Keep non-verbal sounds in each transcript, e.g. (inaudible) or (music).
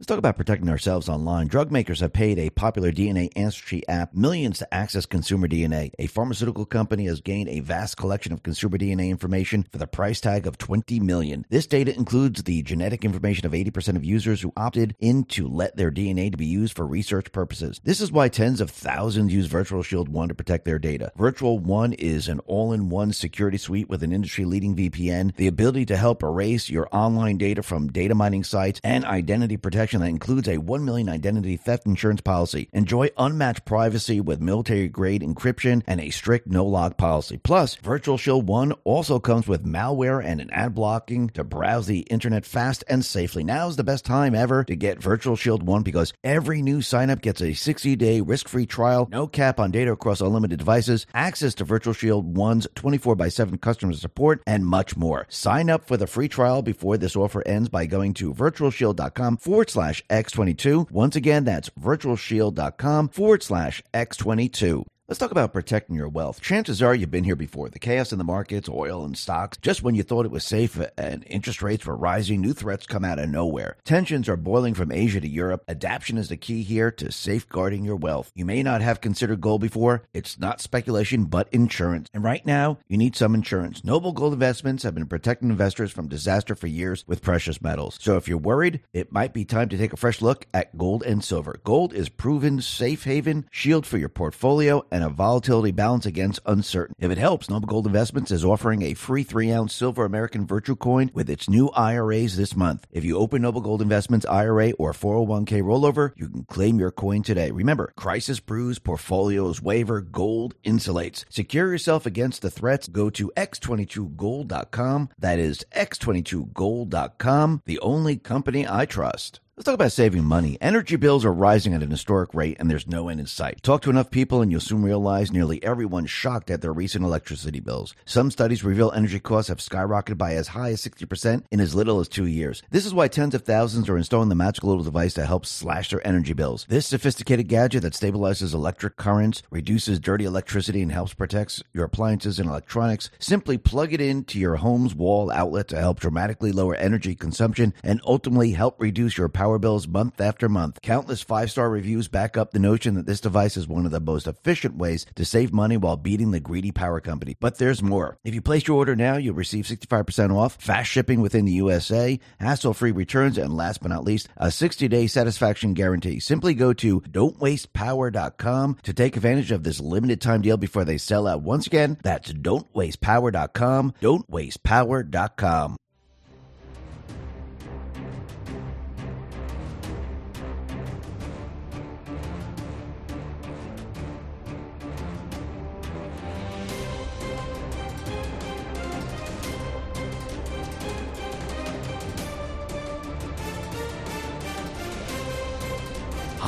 Let's talk about protecting ourselves online. Drug makers have paid a popular DNA ancestry app millions to access consumer DNA. A pharmaceutical company has gained a vast collection of consumer DNA information for the price tag of 20 million. This data includes the genetic information of 80% of users who opted in to let their DNA to be used for research purposes. This is why tens of thousands use Virtual Shield 1 to protect their data. Virtual 1 is an all-in-one security suite with an industry-leading VPN, the ability to help erase your online data from data mining sites and identity protection protection that includes a 1 million identity theft insurance policy. Enjoy unmatched privacy with military grade encryption and a strict no log policy. Plus, Virtual Shield 1 also comes with malware and an ad blocking to browse the internet fast and safely. Now is the best time ever to get Virtual Shield 1 because every new signup gets a 60 day risk free trial, no cap on data across unlimited devices, access to Virtual Shield 1's 24 by 7 customer support, and much more. Sign up for the free trial before this offer ends by going to virtualshield.com forward slash slash X22. Once again, that's virtualshield.com forward slash X22. Let's talk about protecting your wealth. Chances are you've been here before. The chaos in the markets, oil and stocks, just when you thought it was safe and interest rates were rising, new threats come out of nowhere. Tensions are boiling from Asia to Europe. Adaption is the key here to safeguarding your wealth. You may not have considered gold before. It's not speculation, but insurance. And right now, you need some insurance. Noble Gold Investments have been protecting investors from disaster for years with precious metals. So if you're worried, it might be time to take a fresh look at gold and silver. Gold is proven safe haven, shield for your portfolio, and and a volatility balance against uncertainty. If it helps, Noble Gold Investments is offering a free three ounce silver American Virtue Coin with its new IRAs this month. If you open Noble Gold Investments IRA or 401k rollover, you can claim your coin today. Remember, crisis brews, portfolios waiver, gold insulates. Secure yourself against the threats. Go to x22gold.com. That is x22gold.com, the only company I trust. Let's talk about saving money. Energy bills are rising at an historic rate and there's no end in sight. Talk to enough people and you'll soon realize nearly everyone's shocked at their recent electricity bills. Some studies reveal energy costs have skyrocketed by as high as 60% in as little as two years. This is why tens of thousands are installing the magical little device that helps slash their energy bills. This sophisticated gadget that stabilizes electric currents, reduces dirty electricity, and helps protect your appliances and electronics. Simply plug it into your home's wall outlet to help dramatically lower energy consumption and ultimately help reduce your power power bills month after month. Countless five star reviews back up the notion that this device is one of the most efficient ways to save money while beating the greedy power company. But there's more. If you place your order now, you'll receive 65% off, fast shipping within the USA, hassle free returns, and last but not least, a 60 day satisfaction guarantee. Simply go to don'twastepower.com to take advantage of this limited time deal before they sell out. Once again, that's don'twastepower.com, don'twastepower.com.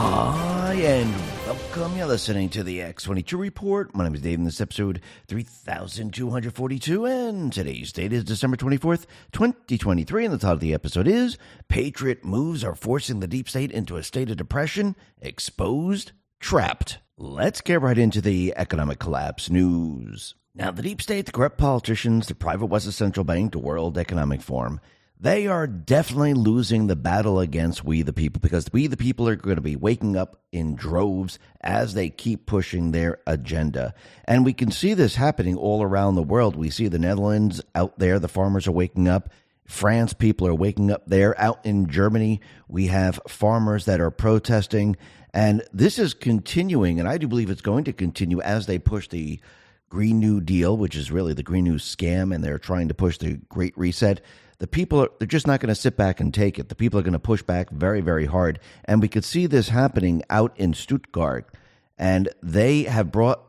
Hi, and welcome. You're listening to the X22 Report. My name is Dave, and this episode 3242, and today's date is December 24th, 2023, and the title of the episode is Patriot Moves Are Forcing the Deep State into a State of Depression, Exposed, Trapped. Let's get right into the economic collapse news. Now, the deep state, the corrupt politicians, the private West Central Bank, the World Economic Forum, they are definitely losing the battle against we the people because we the people are going to be waking up in droves as they keep pushing their agenda. And we can see this happening all around the world. We see the Netherlands out there, the farmers are waking up. France, people are waking up there. Out in Germany, we have farmers that are protesting. And this is continuing, and I do believe it's going to continue as they push the Green New Deal, which is really the Green New scam, and they're trying to push the Great Reset the people are they're just not going to sit back and take it. The people are going to push back very, very hard. And we could see this happening out in Stuttgart. And they have brought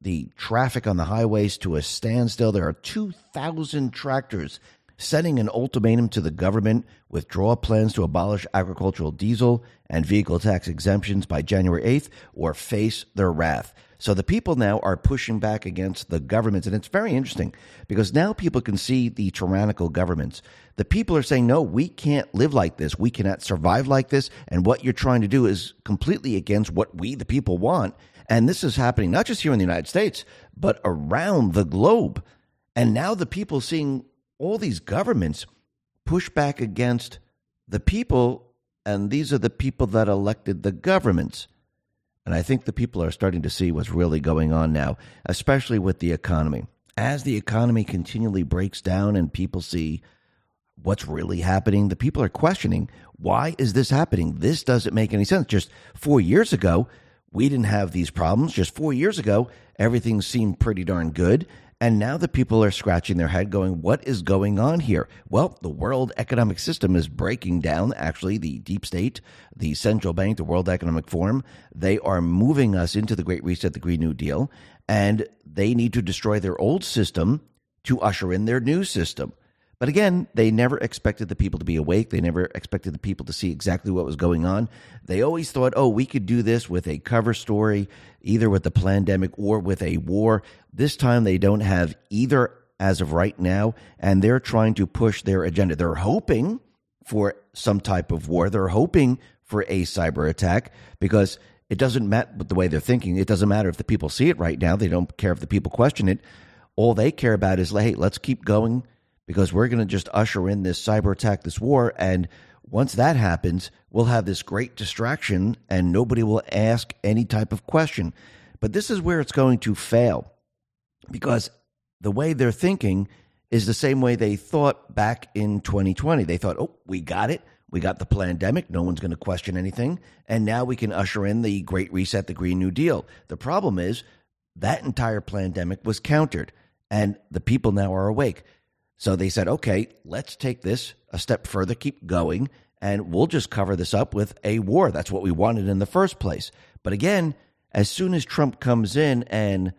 the traffic on the highways to a standstill. There are 2,000 tractors setting an ultimatum to the government withdraw plans to abolish agricultural diesel and vehicle tax exemptions by January 8th or face their wrath. So the people now are pushing back against the governments. And it's very interesting because now people can see the tyrannical governments. The people are saying, no, we can't live like this. We cannot survive like this. And what you're trying to do is completely against what we, the people, want. And this is happening not just here in the United States, but around the globe. And now the people seeing all these governments push back against the people and these are the people that elected the governments. And I think the people are starting to see what's really going on now, especially with the economy. As the economy continually breaks down and people see what's really happening, the people are questioning why is this happening? This doesn't make any sense. Just four years ago, we didn't have these problems. Just four years ago, everything seemed pretty darn good. And now the people are scratching their head going, what is going on here? Well, the world economic system is breaking down. Actually, the deep state, the central bank, the World Economic Forum, they are moving us into the Great Reset, the Green New Deal, and they need to destroy their old system to usher in their new system. But again, they never expected the people to be awake. They never expected the people to see exactly what was going on. They always thought, oh, we could do this with a cover story, either with the pandemic or with a war. This time they don't have either as of right now, and they're trying to push their agenda. They're hoping for some type of war. They're hoping for a cyber attack because it doesn't matter the way they're thinking. It doesn't matter if the people see it right now. They don't care if the people question it. All they care about is, hey, let's keep going because we're going to just usher in this cyber attack, this war. And once that happens, we'll have this great distraction and nobody will ask any type of question. But this is where it's going to fail because the way they're thinking is the same way they thought back in 2020. They thought, oh, we got it. We got the pandemic. No one's going to question anything. And now we can usher in the Great Reset, the Green New Deal. The problem is that entire pandemic was countered, and the people now are awake. So they said, okay, let's take this a step further, keep going, and we'll just cover this up with a war. That's what we wanted in the first place. But again, as soon as Trump comes in and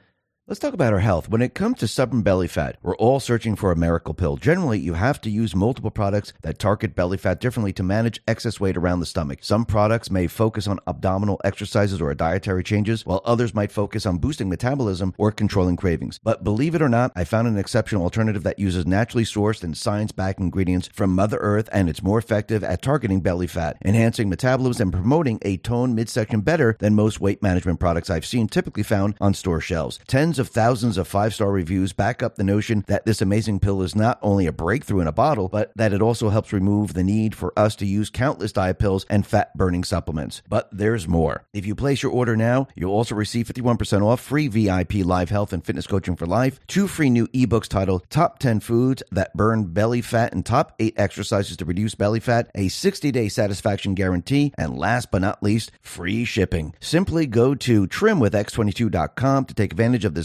Let's talk about our health. When it comes to stubborn belly fat, we're all searching for a miracle pill. Generally, you have to use multiple products that target belly fat differently to manage excess weight around the stomach. Some products may focus on abdominal exercises or dietary changes, while others might focus on boosting metabolism or controlling cravings. But believe it or not, I found an exceptional alternative that uses naturally sourced and science backed ingredients from Mother Earth, and it's more effective at targeting belly fat, enhancing metabolism, and promoting a toned midsection better than most weight management products I've seen typically found on store shelves. Tens Tens of thousands of five star reviews back up the notion that this amazing pill is not only a breakthrough in a bottle, but that it also helps remove the need for us to use countless diet pills and fat burning supplements. But there's more. If you place your order now, you'll also receive 51% off free VIP live health and fitness coaching for life, two free new ebooks titled Top 10 Foods That Burn Belly Fat and Top 8 Exercises to Reduce Belly Fat, a 60 day satisfaction guarantee, and last but not least, free shipping. Simply go to trimwithx22.com to take advantage of this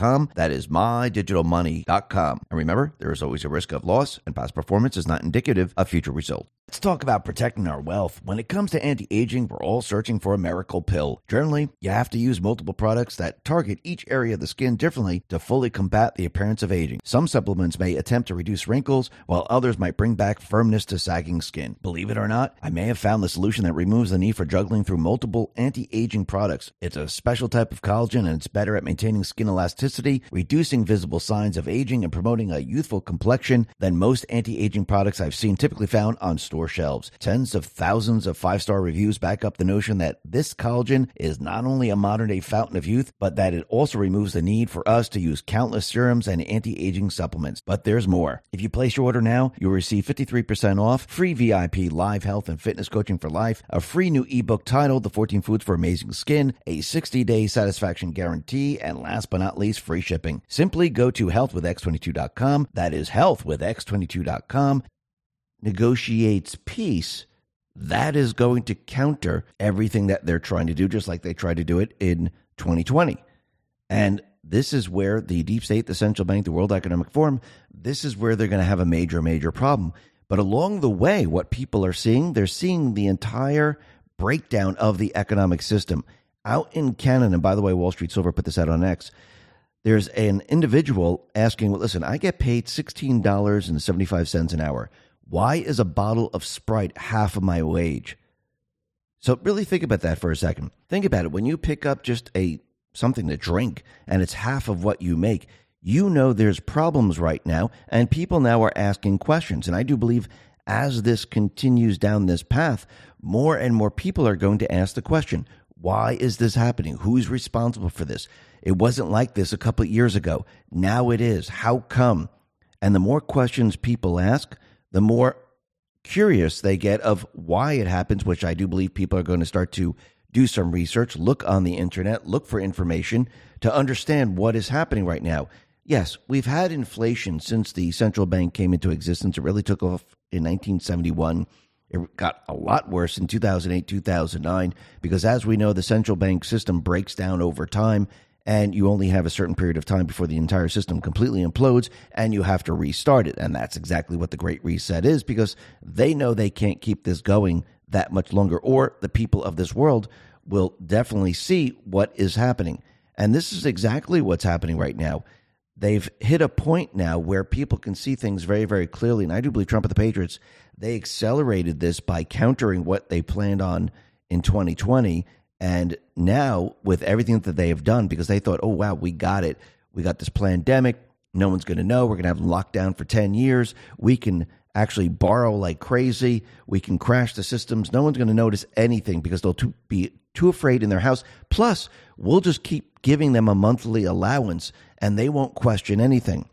That is MyDigitalMoney.com. And remember, there is always a risk of loss, and past performance is not indicative of future results. Let's talk about protecting our wealth. When it comes to anti aging, we're all searching for a miracle pill. Generally, you have to use multiple products that target each area of the skin differently to fully combat the appearance of aging. Some supplements may attempt to reduce wrinkles, while others might bring back firmness to sagging skin. Believe it or not, I may have found the solution that removes the need for juggling through multiple anti aging products. It's a special type of collagen and it's better at maintaining skin elasticity, reducing visible signs of aging, and promoting a youthful complexion than most anti aging products I've seen typically found on stores store shelves. Tens of thousands of five star reviews back up the notion that this collagen is not only a modern day fountain of youth, but that it also removes the need for us to use countless serums and anti aging supplements. But there's more. If you place your order now, you'll receive 53% off, free VIP live health and fitness coaching for life, a free new ebook titled The 14 Foods for Amazing Skin, a 60 day satisfaction guarantee, and last but not least, free shipping. Simply go to healthwithx22.com. That is healthwithx22.com negotiates peace That is going to counter everything that they're trying to do, just like they tried to do it in 2020. And this is where the deep state, the central bank, the World Economic Forum, this is where they're going to have a major, major problem. But along the way, what people are seeing, they're seeing the entire breakdown of the economic system. Out in Canada, and by the way, Wall Street Silver put this out on X, there's an individual asking, well, listen, I get paid $16.75 an hour. Why is a bottle of Sprite half of my wage? So really think about that for a second. Think about it. When you pick up just a something to drink and it's half of what you make, you know there's problems right now and people now are asking questions. And I do believe as this continues down this path, more and more people are going to ask the question, why is this happening? Who's responsible for this? It wasn't like this a couple of years ago. Now it is. How come? And the more questions people ask, the more curious they get of why it happens, which I do believe people are going to start to do some research, look on the internet, look for information to understand what is happening right now. Yes, we've had inflation since the central bank came into existence. It really took off in 1971. It got a lot worse in 2008, 2009, because as we know, the central bank system breaks down over time and you only have a certain period of time before the entire system completely implodes and you have to restart it. And that's exactly what the Great Reset is because they know they can't keep this going that much longer, or the people of this world will definitely see what is happening. And this is exactly what's happening right now. They've hit a point now where people can see things very, very clearly. And I do believe Trump and the Patriots, they accelerated this by countering what they planned on in 2020 and now, with everything that they have done, because they thought, oh, wow, we got it. We got this pandemic. No one's going to know. We're going to have lockdown for 10 years. We can actually borrow like crazy. We can crash the systems. No one's going to notice anything because they'll too, be too afraid in their house. Plus, we'll just keep giving them a monthly allowance and they won't question anything.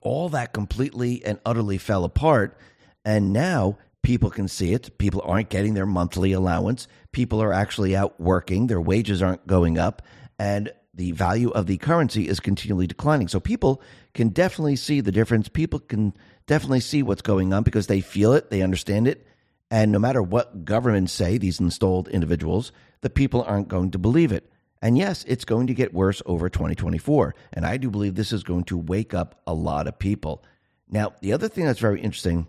All that completely and utterly fell apart. And now People can see it. People aren't getting their monthly allowance. People are actually out working. Their wages aren't going up. And the value of the currency is continually declining. So people can definitely see the difference. People can definitely see what's going on because they feel it, they understand it. And no matter what governments say, these installed individuals, the people aren't going to believe it. And yes, it's going to get worse over 2024. And I do believe this is going to wake up a lot of people. Now, the other thing that's very interesting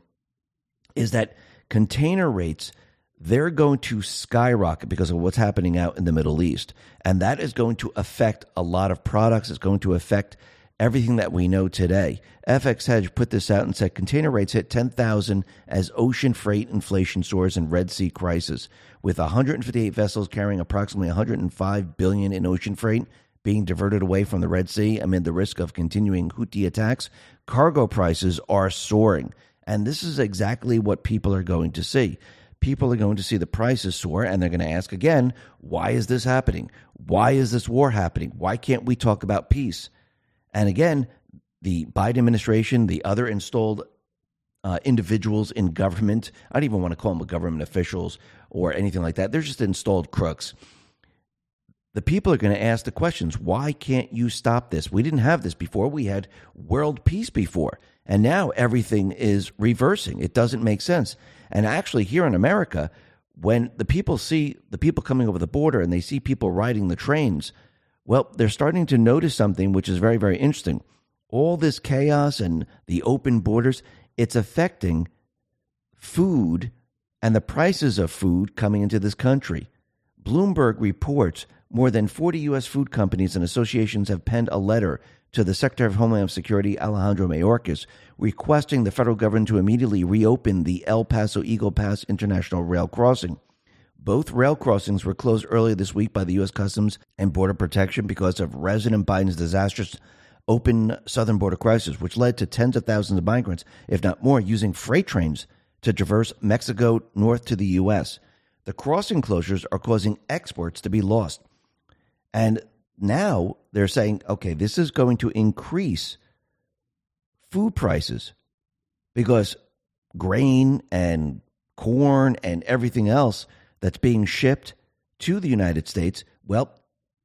is that container rates they're going to skyrocket because of what's happening out in the Middle East. And that is going to affect a lot of products. It's going to affect everything that we know today. FX Hedge put this out and said container rates hit 10,000 as ocean freight inflation soars and Red Sea crisis. With 158 vessels carrying approximately 105 billion in ocean freight being diverted away from the Red Sea amid the risk of continuing Houthi attacks, cargo prices are soaring. And this is exactly what people are going to see. People are going to see the prices soar and they're going to ask again, why is this happening? Why is this war happening? Why can't we talk about peace? And again, the Biden administration, the other installed uh, individuals in government, I don't even want to call them government officials or anything like that. They're just installed crooks. The people are going to ask the questions why can't you stop this? We didn't have this before. We had world peace before. And now everything is reversing. It doesn't make sense. And actually, here in America, when the people see the people coming over the border and they see people riding the trains, well, they're starting to notice something which is very, very interesting. All this chaos and the open borders, it's affecting food and the prices of food coming into this country. Bloomberg reports more than 40 U.S. food companies and associations have penned a letter to the Secretary of Homeland Security, Alejandro Mayorkas, requesting the federal government to immediately reopen the El Paso Eagle Pass International Rail Crossing. Both rail crossings were closed earlier this week by the U.S. Customs and Border Protection because of President Biden's disastrous open southern border crisis, which led to tens of thousands of migrants, if not more, using freight trains to traverse Mexico north to the U.S. The crossing closures are causing exports to be lost. And now they're saying, okay, this is going to increase food prices because grain and corn and everything else that's being shipped to the United States, well,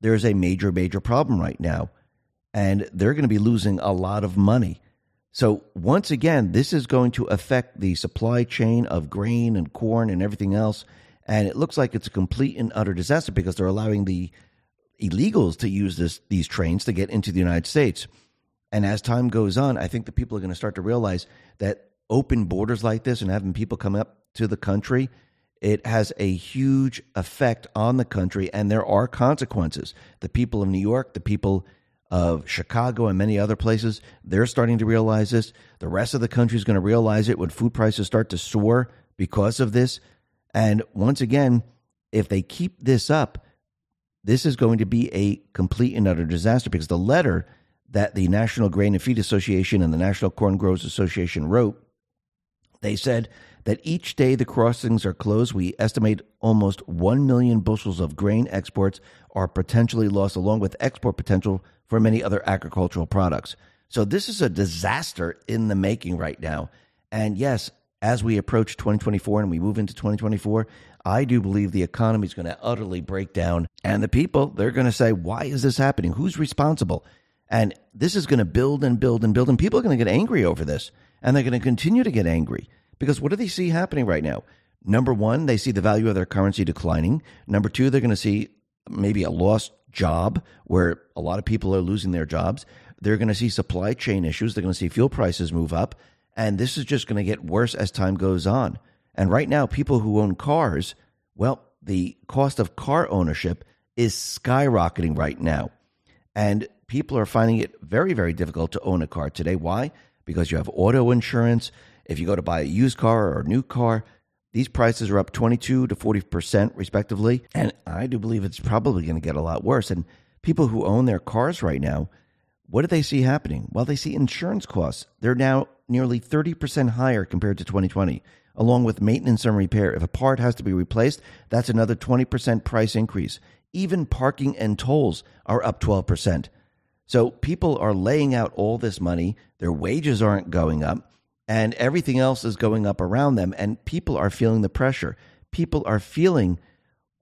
there's a major, major problem right now. And they're going to be losing a lot of money. So, once again, this is going to affect the supply chain of grain and corn and everything else. And it looks like it's a complete and utter disaster because they're allowing the illegals to use this, these trains to get into the United States. And as time goes on, I think the people are going to start to realize that open borders like this and having people come up to the country, it has a huge effect on the country, and there are consequences. The people of New York, the people of Chicago, and many other places, they're starting to realize this. The rest of the country is going to realize it when food prices start to soar because of this. And once again, if they keep this up, this is going to be a complete and utter disaster because the letter that the National Grain and Feed Association and the National Corn Growers Association wrote, they said that each day the crossings are closed, we estimate almost 1 million bushels of grain exports are potentially lost, along with export potential for many other agricultural products. So, this is a disaster in the making right now. And yes, as we approach 2024 and we move into 2024, I do believe the economy is going to utterly break down. And the people, they're going to say, why is this happening? Who's responsible? And this is going to build and build and build. And people are going to get angry over this. And they're going to continue to get angry because what do they see happening right now? Number one, they see the value of their currency declining. Number two, they're going to see maybe a lost job where a lot of people are losing their jobs. They're going to see supply chain issues. They're going to see fuel prices move up. And this is just going to get worse as time goes on. And right now, people who own cars, well, the cost of car ownership is skyrocketing right now. And people are finding it very, very difficult to own a car today. Why? Because you have auto insurance. If you go to buy a used car or a new car, these prices are up 22 to 40% respectively. And I do believe it's probably going to get a lot worse. And people who own their cars right now, what do they see happening? Well, they see insurance costs. They're now nearly 30% higher compared to 2020, along with maintenance and repair. If a part has to be replaced, that's another 20% price increase. Even parking and tolls are up 12%. So people are laying out all this money, their wages aren't going up, and everything else is going up around them, and people are feeling the pressure. People are feeling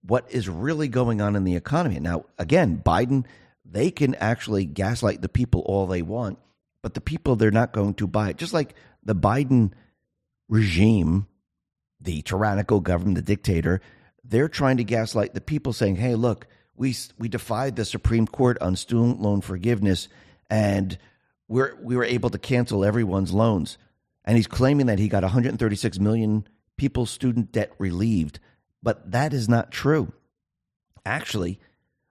what is really going on in the economy. Now, again, Biden, they can actually gaslight the people all they want, but the people, they're not going to buy it. Just like the Biden regime, the tyrannical government, the dictator, they're trying to gaslight the people saying, hey, look, we we defied the Supreme Court on student loan forgiveness, and we're we were able to cancel everyone's loans. And he's claiming that he got 136 million people's student debt relieved, but that is not true. Actually,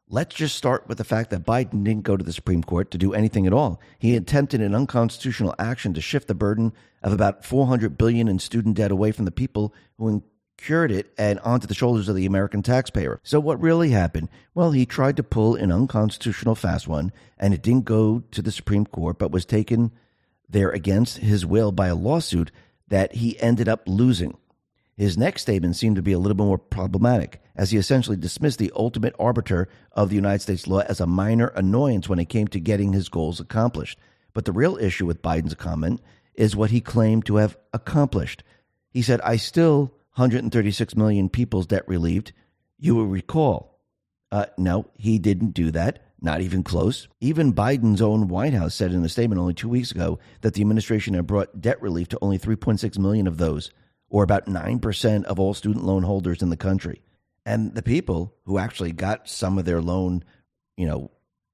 let's just start with the fact that Biden didn't go to the Supreme Court to do anything at all. He attempted an unconstitutional action to shift the burden of about 400 billion in student debt away from the people who cured it and onto the shoulders of the American taxpayer. So what really happened? Well, he tried to pull an unconstitutional fast one and it didn't go to the Supreme Court but was taken there against his will by a lawsuit that he ended up losing. His next statement seemed to be a little bit more problematic, as he essentially dismissed the ultimate arbiter of the United States law as a minor annoyance when it came to getting his goals accomplished. But the real issue with Biden's comment is what he claimed to have accomplished. He said, I still 136 million people's debt relieved. You will recall. Uh, no, he didn't do that. Not even close. Even Biden's own White House said in a statement only two weeks ago that the administration had brought debt relief to only 3.6 million of those, or about 9% of all student loan holders in the country. And the people who actually got some of their loan, you know,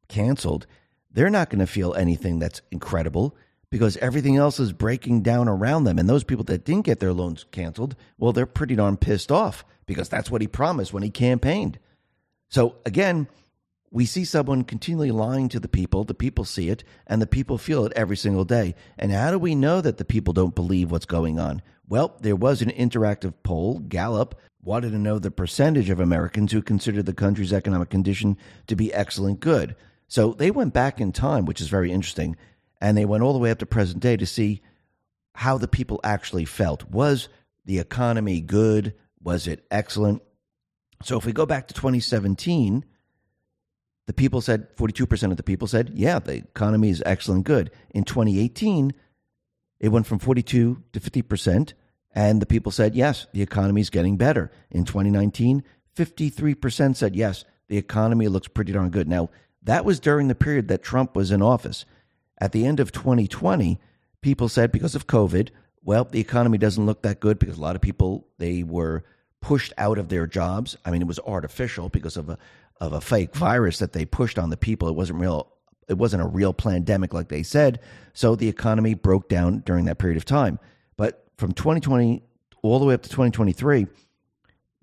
canceled, they're not going to feel anything that's incredible because everything else is breaking down around them. And those people that didn't get their loans canceled, well, they're pretty darn pissed off because that's what he promised when he campaigned. So again, we see someone continually lying to the people, the people see it, and the people feel it every single day. And how do we know that the people don't believe what's going on? Well, there was an interactive poll. Gallup wanted to know the percentage of Americans who considered the country's economic condition to be excellent good. So they went back in time, which is very interesting, and they went all the way up to present day to see how the people actually felt. Was the economy good? Was it excellent? So if we go back to 2017, the people said 42% of the people said, yeah, the economy is excellent good. In 2018, it went from 42 to 50%, and the people said, yes, the economy is getting better. In 2019, 53% said, yes, the economy looks pretty darn good. Now, that was during the period that Trump was in office. At the end of 2020, people said because of COVID, well, the economy doesn't look that good because a lot of people they were pushed out of their jobs. I mean, it was artificial because of a of a fake virus that they pushed on the people. It wasn't real. It wasn't a real pandemic like they said. So the economy broke down during that period of time. But from 2020 all the way up to 2023,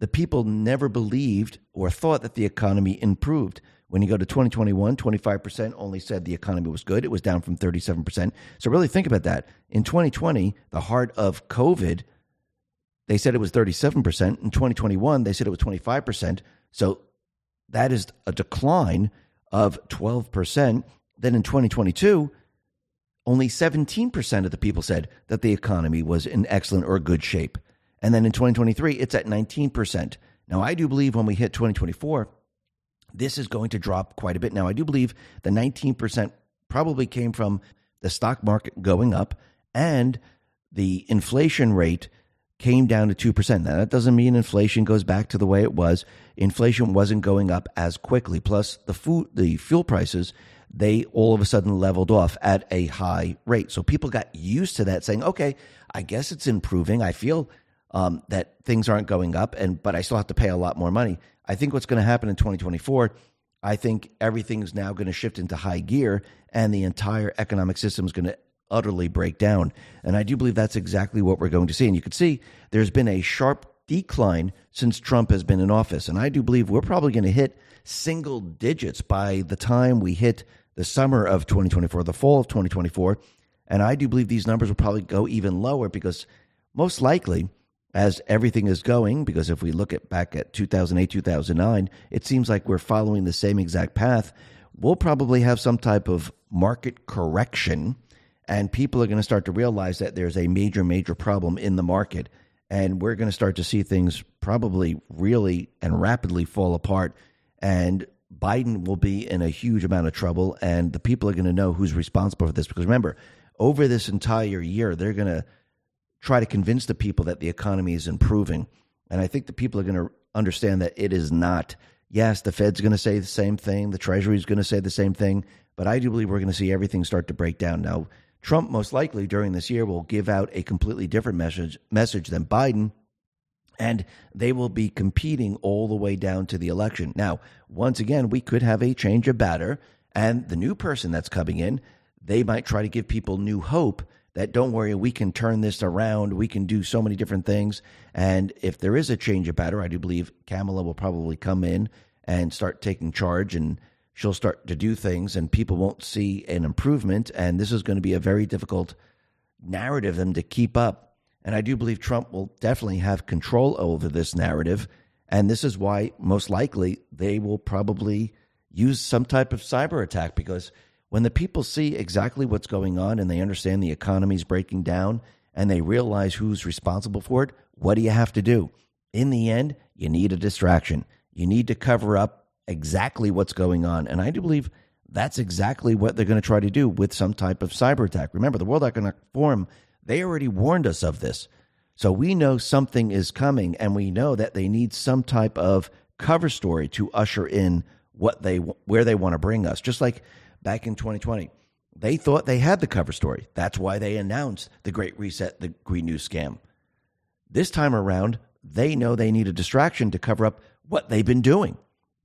the people never believed or thought that the economy improved. When you go to 2021, 25% only said the economy was good. It was down from 37%. So really think about that. In 2020, the heart of COVID, they said it was 37%. In 2021, they said it was 25%. So that is a decline of 12%. Then in 2022, only 17% of the people said that the economy was in excellent or good shape. And then in 2023, it's at 19%. Now, I do believe when we hit 2024, this is going to drop quite a bit. Now, I do believe the 19% probably came from the stock market going up and the inflation rate came down to 2%. Now, that doesn't mean inflation goes back to the way it was. Inflation wasn't going up as quickly. Plus, the food, the fuel prices, they all of a sudden leveled off at a high rate. So people got used to that saying, okay, I guess it's improving. I feel um, that things aren't going up, and but I still have to pay a lot more money. I think what's going to happen in 2024, I think everything's now going to shift into high gear, and the entire economic system is going to utterly break down. And I do believe that's exactly what we're going to see. And you can see there's been a sharp decline since Trump has been in office, and I do believe we're probably going to hit single digits by the time we hit the summer of 2024, the fall of 2024. And I do believe these numbers will probably go even lower because most likely as everything is going, because if we look at back at 2008, 2009, it seems like we're following the same exact path. We'll probably have some type of market correction, and people are going to start to realize that there's a major, major problem in the market. And we're going to start to see things probably really and rapidly fall apart. And Biden will be in a huge amount of trouble, and the people are going to know who's responsible for this. Because remember, over this entire year, they're going to try to convince the people that the economy is improving. And I think the people are going to understand that it is not. Yes, the Fed's going to say the same thing, the Treasury is going to say the same thing, but I do believe we're going to see everything start to break down. Now, Trump most likely during this year will give out a completely different message message than Biden and they will be competing all the way down to the election. Now, once again, we could have a change of batter and the new person that's coming in, they might try to give people new hope that don't worry, we can turn this around. We can do so many different things. And if there is a change of batter, I do believe Kamala will probably come in and start taking charge and she'll start to do things and people won't see an improvement. And this is going to be a very difficult narrative them to keep up. And I do believe Trump will definitely have control over this narrative. And this is why, most likely, they will probably use some type of cyber attack because when the people see exactly what's going on and they understand the economy's breaking down and they realize who's responsible for it, what do you have to do? In the end, you need a distraction. You need to cover up exactly what's going on. And I do believe that's exactly what they're going to try to do with some type of cyber attack. Remember, the World Economic Forum, they already warned us of this. So we know something is coming and we know that they need some type of cover story to usher in what they where they want to bring us. Just like back in 2020. They thought they had the cover story. That's why they announced the Great Reset, the Green New scam. This time around, they know they need a distraction to cover up what they've been doing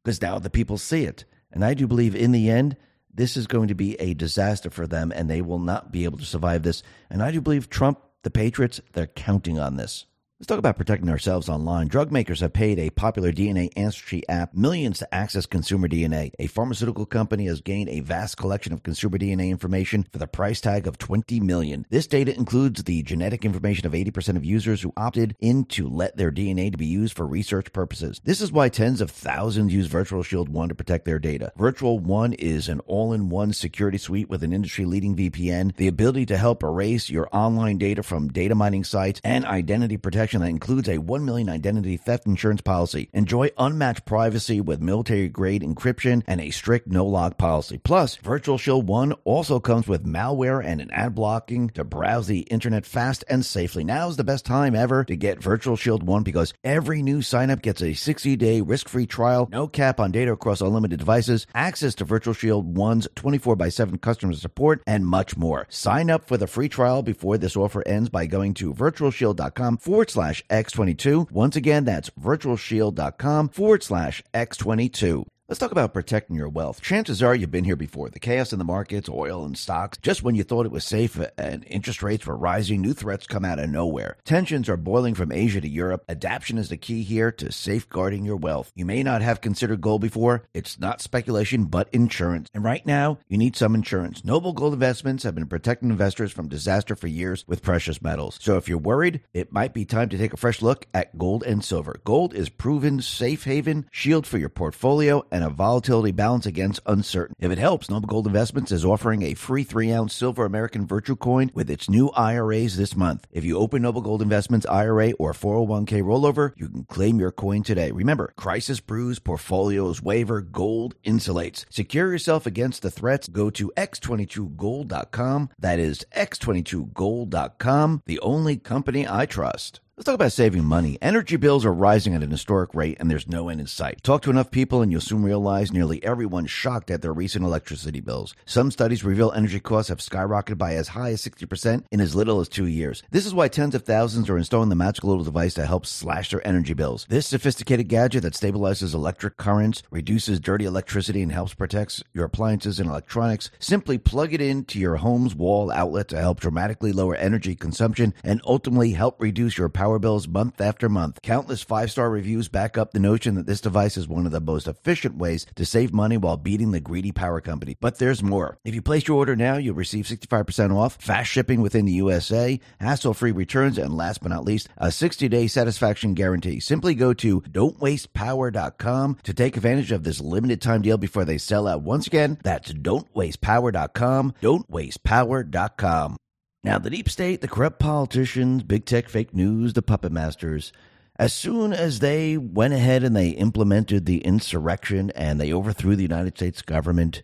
because now the people see it. And I do believe in the end, this is going to be a disaster for them and they will not be able to survive this. And I do believe Trump, the Patriots, they're counting on this. Let's talk about protecting ourselves online. Drug makers have paid a popular DNA ancestry app millions to access consumer DNA. A pharmaceutical company has gained a vast collection of consumer DNA information for the price tag of 20 million. This data includes the genetic information of 80% of users who opted in to let their DNA to be used for research purposes. This is why tens of thousands use Virtual Shield 1 to protect their data. Virtual 1 is an all-in-one security suite with an industry-leading VPN, the ability to help erase your online data from data mining sites and identity protection protection that includes a 1 million identity theft insurance policy. Enjoy unmatched privacy with military grade encryption and a strict no log policy. Plus, Virtual Shield 1 also comes with malware and an ad blocking to browse the internet fast and safely. Now is the best time ever to get Virtual Shield 1 because every new signup gets a 60 day risk free trial, no cap on data across unlimited devices, access to Virtual Shield 1's 24 by 7 customer support, and much more. Sign up for the free trial before this offer ends by going to virtualshield.com forward slash X22. Once again, that's virtualshield.com forward slash X22. Let's talk about protecting your wealth. Chances are you've been here before. The chaos in the markets, oil and stocks, just when you thought it was safe and interest rates were rising, new threats come out of nowhere. Tensions are boiling from Asia to Europe. Adaption is the key here to safeguarding your wealth. You may not have considered gold before. It's not speculation, but insurance. And right now, you need some insurance. Noble Gold Investments have been protecting investors from disaster for years with precious metals. So if you're worried, it might be time to take a fresh look at gold and silver. Gold is proven safe haven, shield for your portfolio, and a volatility balance against uncertainty. If it helps, Noble Gold Investments is offering a free three ounce silver American Virtue coin with its new IRAs this month. If you open Noble Gold Investments IRA or 401k rollover, you can claim your coin today. Remember, crisis brews, portfolios waiver, gold insulates. Secure yourself against the threats. Go to x22gold.com. That is x22gold.com, the only company I trust. Let's talk about saving money. Energy bills are rising at an historic rate and there's no end in sight. Talk to enough people and you'll soon realize nearly everyone's shocked at their recent electricity bills. Some studies reveal energy costs have skyrocketed by as high as 60% in as little as two years. This is why tens of thousands are installing the magical little device to help slash their energy bills. This sophisticated gadget that stabilizes electric currents, reduces dirty electricity, and helps protect your appliances and electronics. Simply plug it into your home's wall outlet to help dramatically lower energy consumption and ultimately help reduce your power bills month after month. Countless five star reviews back up the notion that this device is one of the most efficient ways to save money while beating the greedy power company. But there's more. If you place your order now, you'll receive 65% off, fast shipping within the USA, hassle free returns, and last but not least, a 60 day satisfaction guarantee. Simply go to don'twastepower.com to take advantage of this limited time deal before they sell out. Once again, that's don'twastepower.com. Don'twastepower.com. Now, the deep state, the corrupt politicians, big tech fake news, the puppet masters, as soon as they went ahead and they implemented the insurrection and they overthrew the United States government,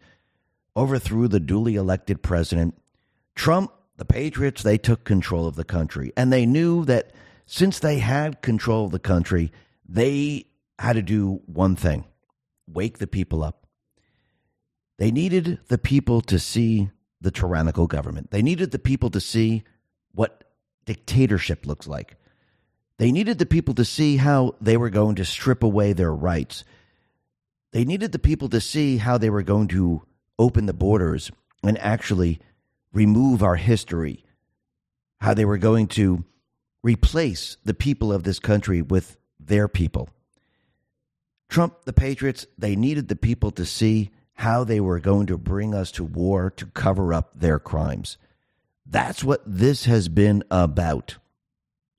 overthrew the duly elected president, Trump, the Patriots, they took control of the country. And they knew that since they had control of the country, they had to do one thing wake the people up. They needed the people to see the tyrannical government. They needed the people to see what dictatorship looks like. They needed the people to see how they were going to strip away their rights. They needed the people to see how they were going to open the borders and actually remove our history, how they were going to replace the people of this country with their people. Trump, the Patriots, they needed the people to see how they were going to bring us to war to cover up their crimes. That's what this has been about.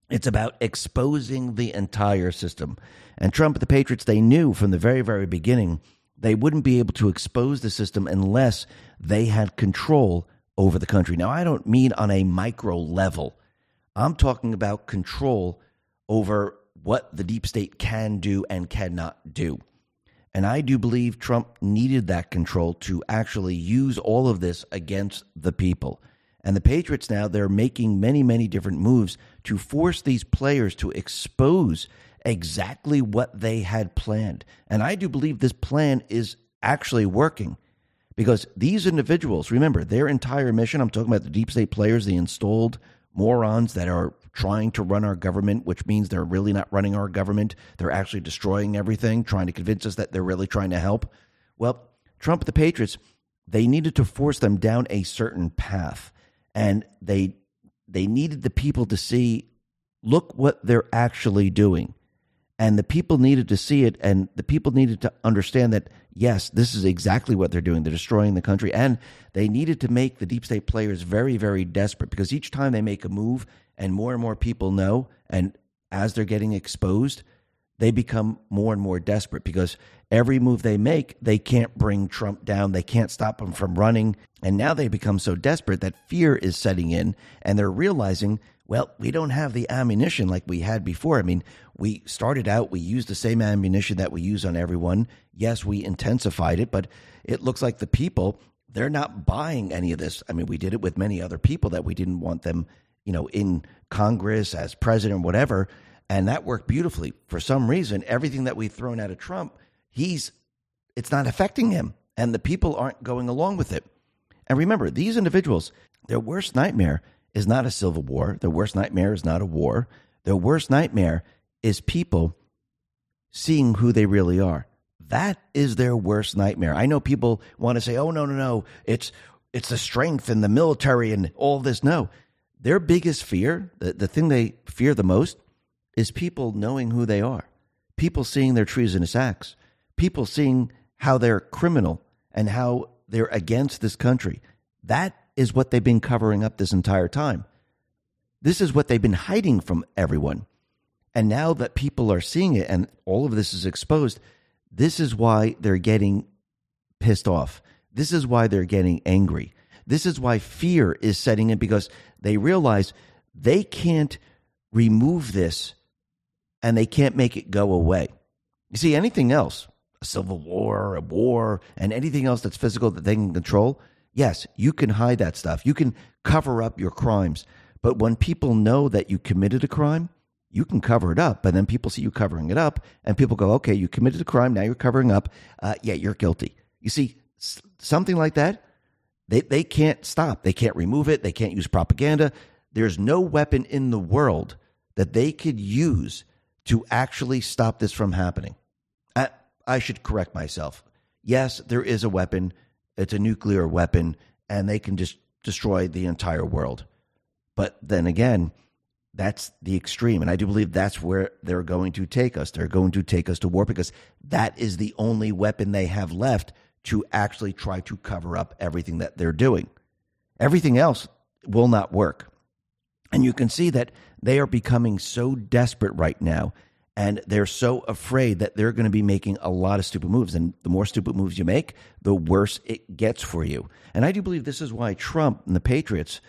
It's about exposing the entire system. And Trump the Patriots, they knew from the very, very beginning they wouldn't be able to expose the system unless they had control over the country. Now, I don't mean on a micro level, I'm talking about control over what the deep state can do and cannot do. And I do believe Trump needed that control to actually use all of this against the people. And the Patriots now, they're making many, many different moves to force these players to expose exactly what they had planned. And I do believe this plan is actually working because these individuals, remember, their entire mission, I'm talking about the deep state players, the installed morons that are trying to run our government, which means they're really not running our government. They're actually destroying everything, trying to convince us that they're really trying to help. Well, Trump, the Patriots, they needed to force them down a certain path. And they they needed the people to see, look what they're actually doing. And the people needed to see it, and the people needed to understand that, yes, this is exactly what they're doing. They're destroying the country. And they needed to make the deep state players very, very desperate because each time they make a move and more and more people know, and as they're getting exposed, they become more and more desperate because every move they make, they can't bring Trump down. They can't stop him from running. And now they become so desperate that fear is setting in and they're realizing Well, we don't have the ammunition like we had before. I mean, we started out, we used the same ammunition that we use on everyone. Yes, we intensified it, but it looks like the people, they're not buying any of this. I mean, we did it with many other people that we didn't want them, you know, in Congress as president, whatever. And that worked beautifully. For some reason, everything that we've thrown at Trump, he's, it's not affecting him. And the people aren't going along with it. And remember, these individuals, their worst nightmare is not a civil war. Their worst nightmare is not a war. Their worst nightmare is people seeing who they really are. That is their worst nightmare. I know people want to say, "Oh no, no, no, it's it's the strength and the military and all this." No, their biggest fear, the, the thing they fear the most, is people knowing who they are, people seeing their treasonous acts, people seeing how they're criminal and how they're against this country. That is what they've been covering up this entire time. This is what they've been hiding from everyone. And now that people are seeing it and all of this is exposed, this is why they're getting pissed off. This is why they're getting angry. This is why fear is setting in because they realize they can't remove this and they can't make it go away. You see, anything else, a civil war, a war, and anything else that's physical that they can control, yes, you can hide that stuff. You can cover up your crimes. But when people know that you committed a crime, you can cover it up, but then people see you covering it up, and people go, okay, you committed a crime, now you're covering up. Uh, yeah, you're guilty. You see, something like that, they, they can't stop. They can't remove it. They can't use propaganda. There's no weapon in the world that they could use to actually stop this from happening. I, I should correct myself. Yes, there is a weapon, it's a nuclear weapon, and they can just destroy the entire world. But then again, that's the extreme. And I do believe that's where they're going to take us. They're going to take us to war because that is the only weapon they have left to actually try to cover up everything that they're doing. Everything else will not work. And you can see that they are becoming so desperate right now and they're so afraid that they're going to be making a lot of stupid moves. And the more stupid moves you make, the worse it gets for you. And I do believe this is why Trump and the Patriots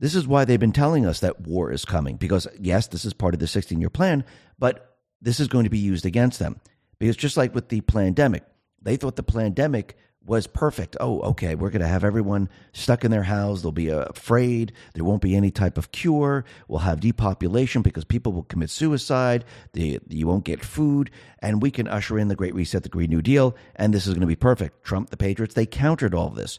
this is why they've been telling us that war is coming because, yes, this is part of the 16 year plan, but this is going to be used against them. Because just like with the pandemic, they thought the pandemic was perfect. Oh, okay, we're going to have everyone stuck in their house. They'll be uh, afraid. There won't be any type of cure. We'll have depopulation because people will commit suicide. You won't get food. And we can usher in the Great Reset, the Green New Deal, and this is going to be perfect. Trump, the Patriots, they countered all this.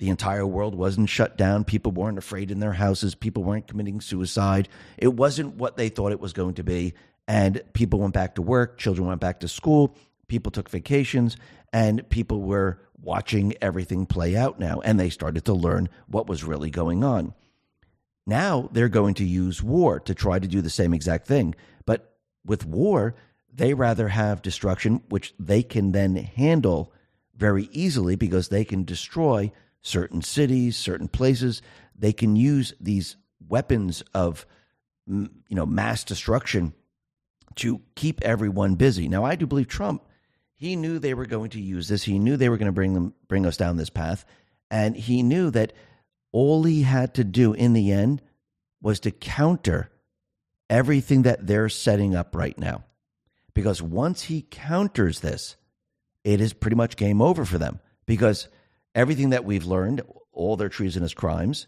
The entire world wasn't shut down. People weren't afraid in their houses. People weren't committing suicide. It wasn't what they thought it was going to be. And people went back to work. Children went back to school. People took vacations. And people were watching everything play out now. And they started to learn what was really going on. Now they're going to use war to try to do the same exact thing. But with war, they rather have destruction, which they can then handle very easily because they can destroy certain cities, certain places. They can use these weapons of you know mass destruction to keep everyone busy. Now, I do believe Trump. He knew they were going to use this. He knew they were going to bring them bring us down this path, and he knew that all he had to do in the end was to counter everything that they're setting up right now. Because once he counters this, it is pretty much game over for them. Because everything that we've learned, all their treasonous crimes,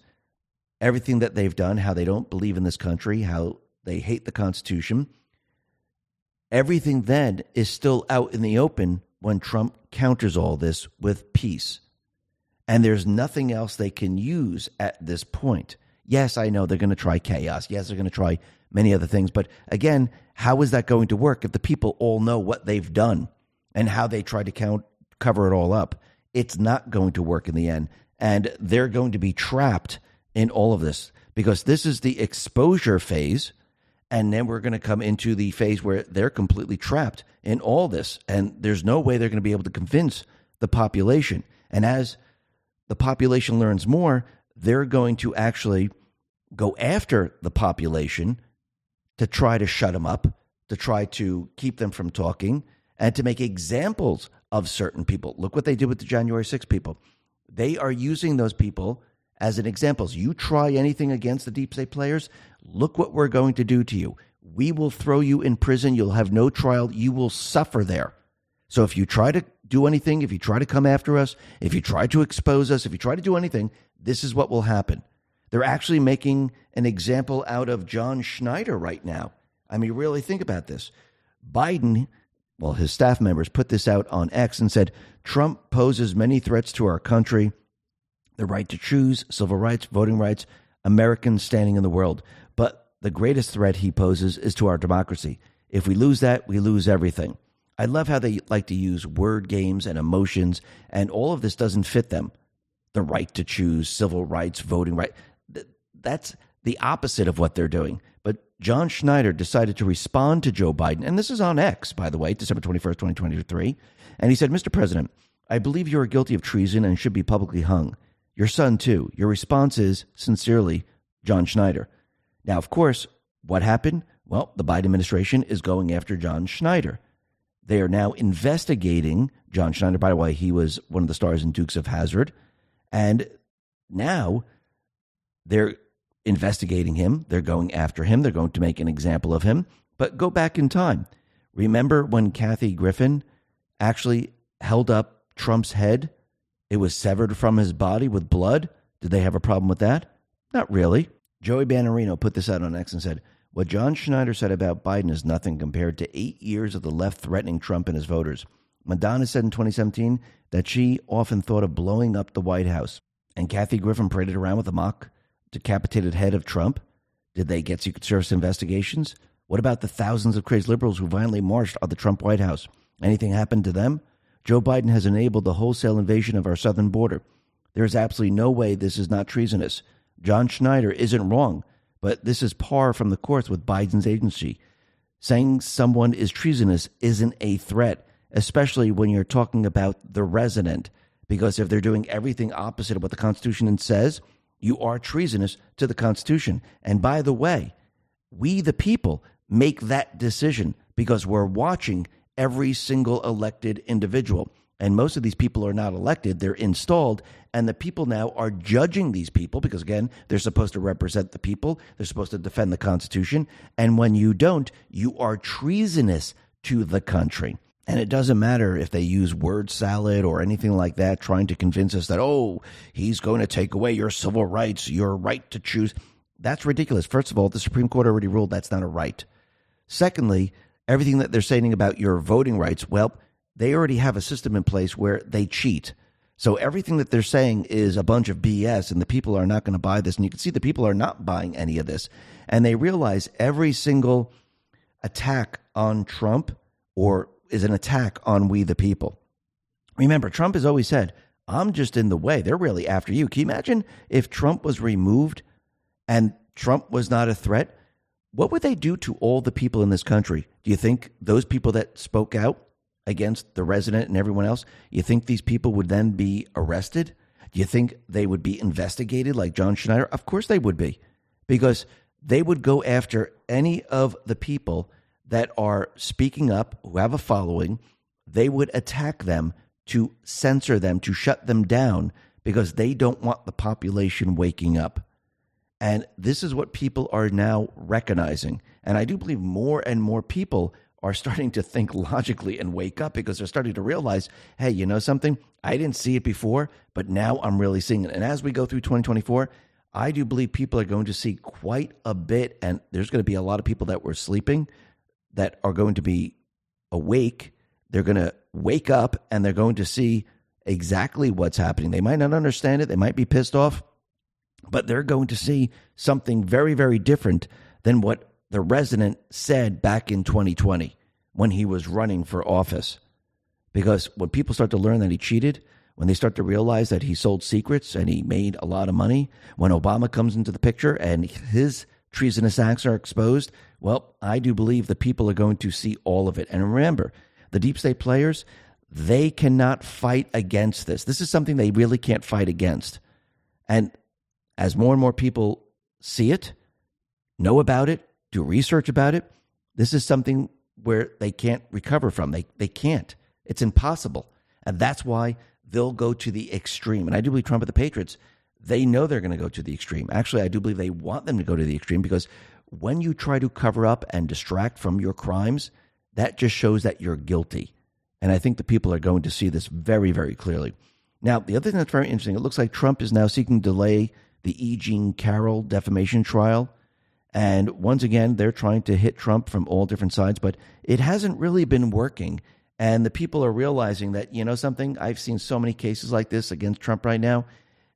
everything that they've done, how they don't believe in this country, how they hate the Constitution, everything then is still out in the open when Trump counters all this with peace. And there's nothing else they can use at this point. Yes, I know they're going to try chaos. Yes, they're going to try many other things. But again, how is that going to work if the people all know what they've done and how they try to count, cover it all up? It's not going to work in the end. And they're going to be trapped in all of this because this is the exposure phase. And then we're going to come into the phase where they're completely trapped in all this. And there's no way they're going to be able to convince the population. And as the population learns more, they're going to actually go after the population to try to shut them up, to try to keep them from talking, and to make examples of certain people. Look what they did with the January 6 people. They are using those people as an example. You try anything against the deep state players, Look what we're going to do to you. We will throw you in prison. You'll have no trial. You will suffer there. So if you try to do anything, if you try to come after us, if you try to expose us, if you try to do anything, this is what will happen. They're actually making an example out of John Schneider right now. I mean, really think about this. Biden, well, his staff members put this out on X and said Trump poses many threats to our country the right to choose, civil rights, voting rights, Americans standing in the world. But the greatest threat he poses is to our democracy. If we lose that, we lose everything. I love how they like to use word games and emotions, and all of this doesn't fit them. The right to choose, civil rights, voting right. That's the opposite of what they're doing. But John Schneider decided to respond to Joe Biden, and this is on X, by the way, December 21st, 2023. And he said, Mr. President, I believe you are guilty of treason and should be publicly hung. Your son, too. Your response is, sincerely, John Schneider. Now, of course, what happened? Well, the Biden administration is going after John Schneider. They are now investigating John Schneider. By the way, he was one of the stars in Dukes of Hazzard, And now they're investigating him. They're going after him. They're going to make an example of him. But go back in time. Remember when Kathy Griffin actually held up Trump's head? It was severed from his body with blood. Did they have a problem with that? Not really. Joey Mannarino put this out on X and said, What John Schneider said about Biden is nothing compared to eight years of the left threatening Trump and his voters. Madonna said in 2017 that she often thought of blowing up the White House. And Kathy Griffin paraded around with a mock decapitated head of Trump. Did they get Secret Service investigations? What about the thousands of crazed liberals who violently marched on the Trump White House? Anything happened to them? Joe Biden has enabled the wholesale invasion of our southern border. There is absolutely no way this is not treasonous. John Schneider isn't wrong, but this is par from the course with Biden's agency. Saying someone is treasonous isn't a threat, especially when you're talking about the resident, because if they're doing everything opposite of what the Constitution says, you are treasonous to the Constitution. And by the way, we, the people, make that decision because we're watching every single elected individual. And most of these people are not elected, they're installed. And the people now are judging these people because, again, they're supposed to represent the people, they're supposed to defend the Constitution. And when you don't, you are treasonous to the country. And it doesn't matter if they use word salad or anything like that, trying to convince us that, oh, he's going to take away your civil rights, your right to choose. That's ridiculous. First of all, the Supreme Court already ruled that's not a right. Secondly, everything that they're saying about your voting rights, well, they already have a system in place where they cheat. So everything that they're saying is a bunch of BS, and the people are not going to buy this. And you can see the people are not buying any of this. And they realize every single attack on Trump or is an attack on we the people. Remember, Trump has always said, I'm just in the way. They're really after you. Can you imagine if Trump was removed and Trump was not a threat? What would they do to all the people in this country? Do you think those people that spoke out against the resident and everyone else, you think these people would then be arrested? Do you think they would be investigated like John Schneider? Of course they would be, because they would go after any of the people that are speaking up, who have a following. They would attack them to censor them, to shut them down, because they don't want the population waking up. And this is what people are now recognizing. And I do believe more and more people are starting to think logically and wake up because they're starting to realize, hey, you know something? I didn't see it before, but now I'm really seeing it. And as we go through 2024, I do believe people are going to see quite a bit, and there's going to be a lot of people that were sleeping that are going to be awake. They're going to wake up and they're going to see exactly what's happening. They might not understand it, they might be pissed off, but they're going to see something very, very different than what the resident said back in 2020 when he was running for office. Because when people start to learn that he cheated, when they start to realize that he sold secrets and he made a lot of money, when Obama comes into the picture and his treasonous acts are exposed, well, I do believe the people are going to see all of it. And remember, the deep state players, they cannot fight against this. This is something they really can't fight against. And as more and more people see it, know about it, do research about it. This is something where they can't recover from. They, they can't. It's impossible. And that's why they'll go to the extreme. And I do believe Trump and the Patriots, they know they're going to go to the extreme. Actually, I do believe they want them to go to the extreme because when you try to cover up and distract from your crimes, that just shows that you're guilty. And I think the people are going to see this very, very clearly. Now, the other thing that's very interesting, it looks like Trump is now seeking to delay the E. Jean Carroll defamation trial. And once again, they're trying to hit Trump from all different sides, but it hasn't really been working. And the people are realizing that, you know, something, I've seen so many cases like this against Trump right now.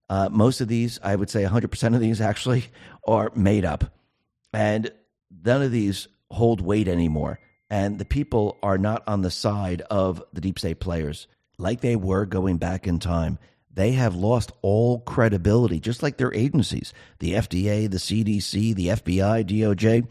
Uh, most of these, I would say 100% of these (laughs) actually, are made up. And none of these hold weight anymore. And the people are not on the side of the deep state players like they were going back in time. They have lost all credibility, just like their agencies the FDA, the CDC, the FBI, DOJ.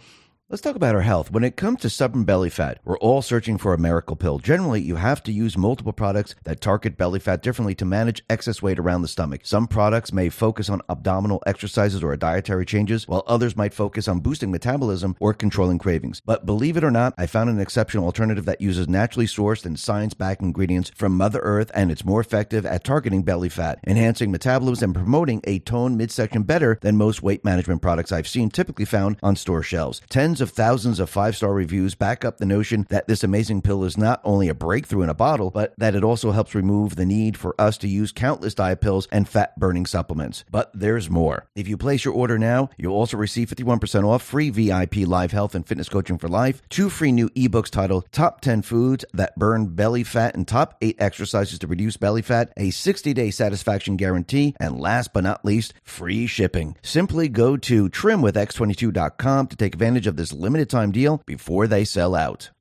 Let's talk about our health. When it comes to stubborn belly fat, we're all searching for a miracle pill. Generally, you have to use multiple products that target belly fat differently to manage excess weight around the stomach. Some products may focus on abdominal exercises or dietary changes, while others might focus on boosting metabolism or controlling cravings. But believe it or not, I found an exceptional alternative that uses naturally sourced and science backed ingredients from Mother Earth, and it's more effective at targeting belly fat, enhancing metabolism, and promoting a toned midsection better than most weight management products I've seen typically found on store shelves. Tens of thousands of five star reviews back up the notion that this amazing pill is not only a breakthrough in a bottle, but that it also helps remove the need for us to use countless diet pills and fat burning supplements. But there's more. If you place your order now, you'll also receive 51% off free VIP live health and fitness coaching for life, two free new ebooks titled Top 10 Foods That Burn Belly Fat and Top 8 Exercises to Reduce Belly Fat, a 60 day satisfaction guarantee, and last but not least, free shipping. Simply go to trimwithx22.com to take advantage of this limited time deal before they sell out.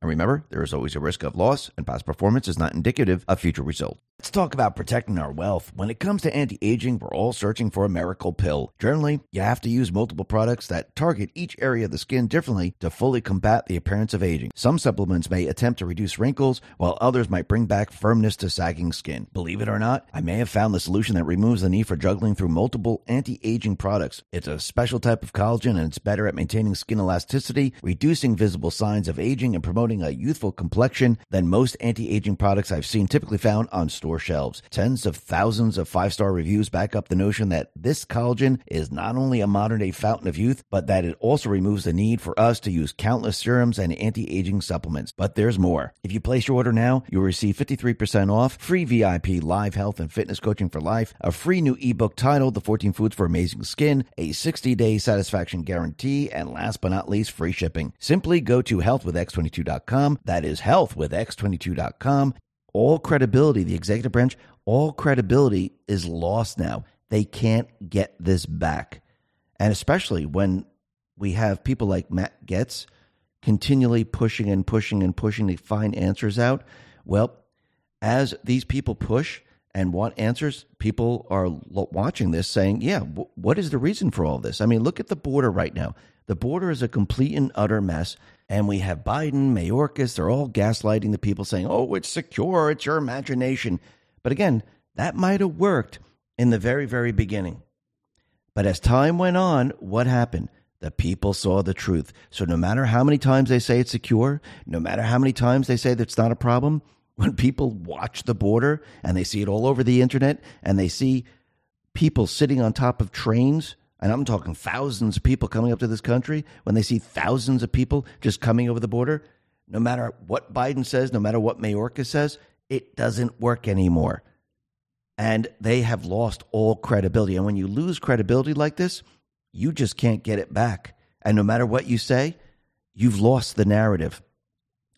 And remember, there is always a risk of loss, and past performance is not indicative of future results. Let's talk about protecting our wealth. When it comes to anti aging, we're all searching for a miracle pill. Generally, you have to use multiple products that target each area of the skin differently to fully combat the appearance of aging. Some supplements may attempt to reduce wrinkles, while others might bring back firmness to sagging skin. Believe it or not, I may have found the solution that removes the need for juggling through multiple anti aging products. It's a special type of collagen and it's better at maintaining skin elasticity, reducing visible signs of aging, and promoting a youthful complexion than most anti aging products I've seen typically found on store shelves. Tens of thousands of five star reviews back up the notion that this collagen is not only a modern day fountain of youth, but that it also removes the need for us to use countless serums and anti aging supplements. But there's more. If you place your order now, you'll receive 53% off, free VIP live health and fitness coaching for life, a free new ebook titled The 14 Foods for Amazing Skin, a 60 day satisfaction guarantee, and last but not least, free shipping. Simply go to healthwithx22.com. That is healthwithx22.com. All credibility, the executive branch, all credibility is lost now. They can't get this back. And especially when we have people like Matt Gaetz continually pushing and pushing and pushing to find answers out. Well, as these people push and want answers, people are watching this saying, yeah, what is the reason for all this? I mean, look at the border right now. The border is a complete and utter mess. And we have Biden, Mayorkas, they're all gaslighting the people saying, oh, it's secure, it's your imagination. But again, that might have worked in the very, very beginning. But as time went on, what happened? The people saw the truth. So no matter how many times they say it's secure, no matter how many times they say that's not a problem, (laughs) when people watch the border and they see it all over the internet and they see people sitting on top of trains and I'm talking thousands of people coming up to this country, when they see thousands of people just coming over the border, no matter what Biden says, no matter what Mayorkas says, it doesn't work anymore. And they have lost all credibility. And when you lose credibility like this, you just can't get it back. And no matter what you say, you've lost the narrative.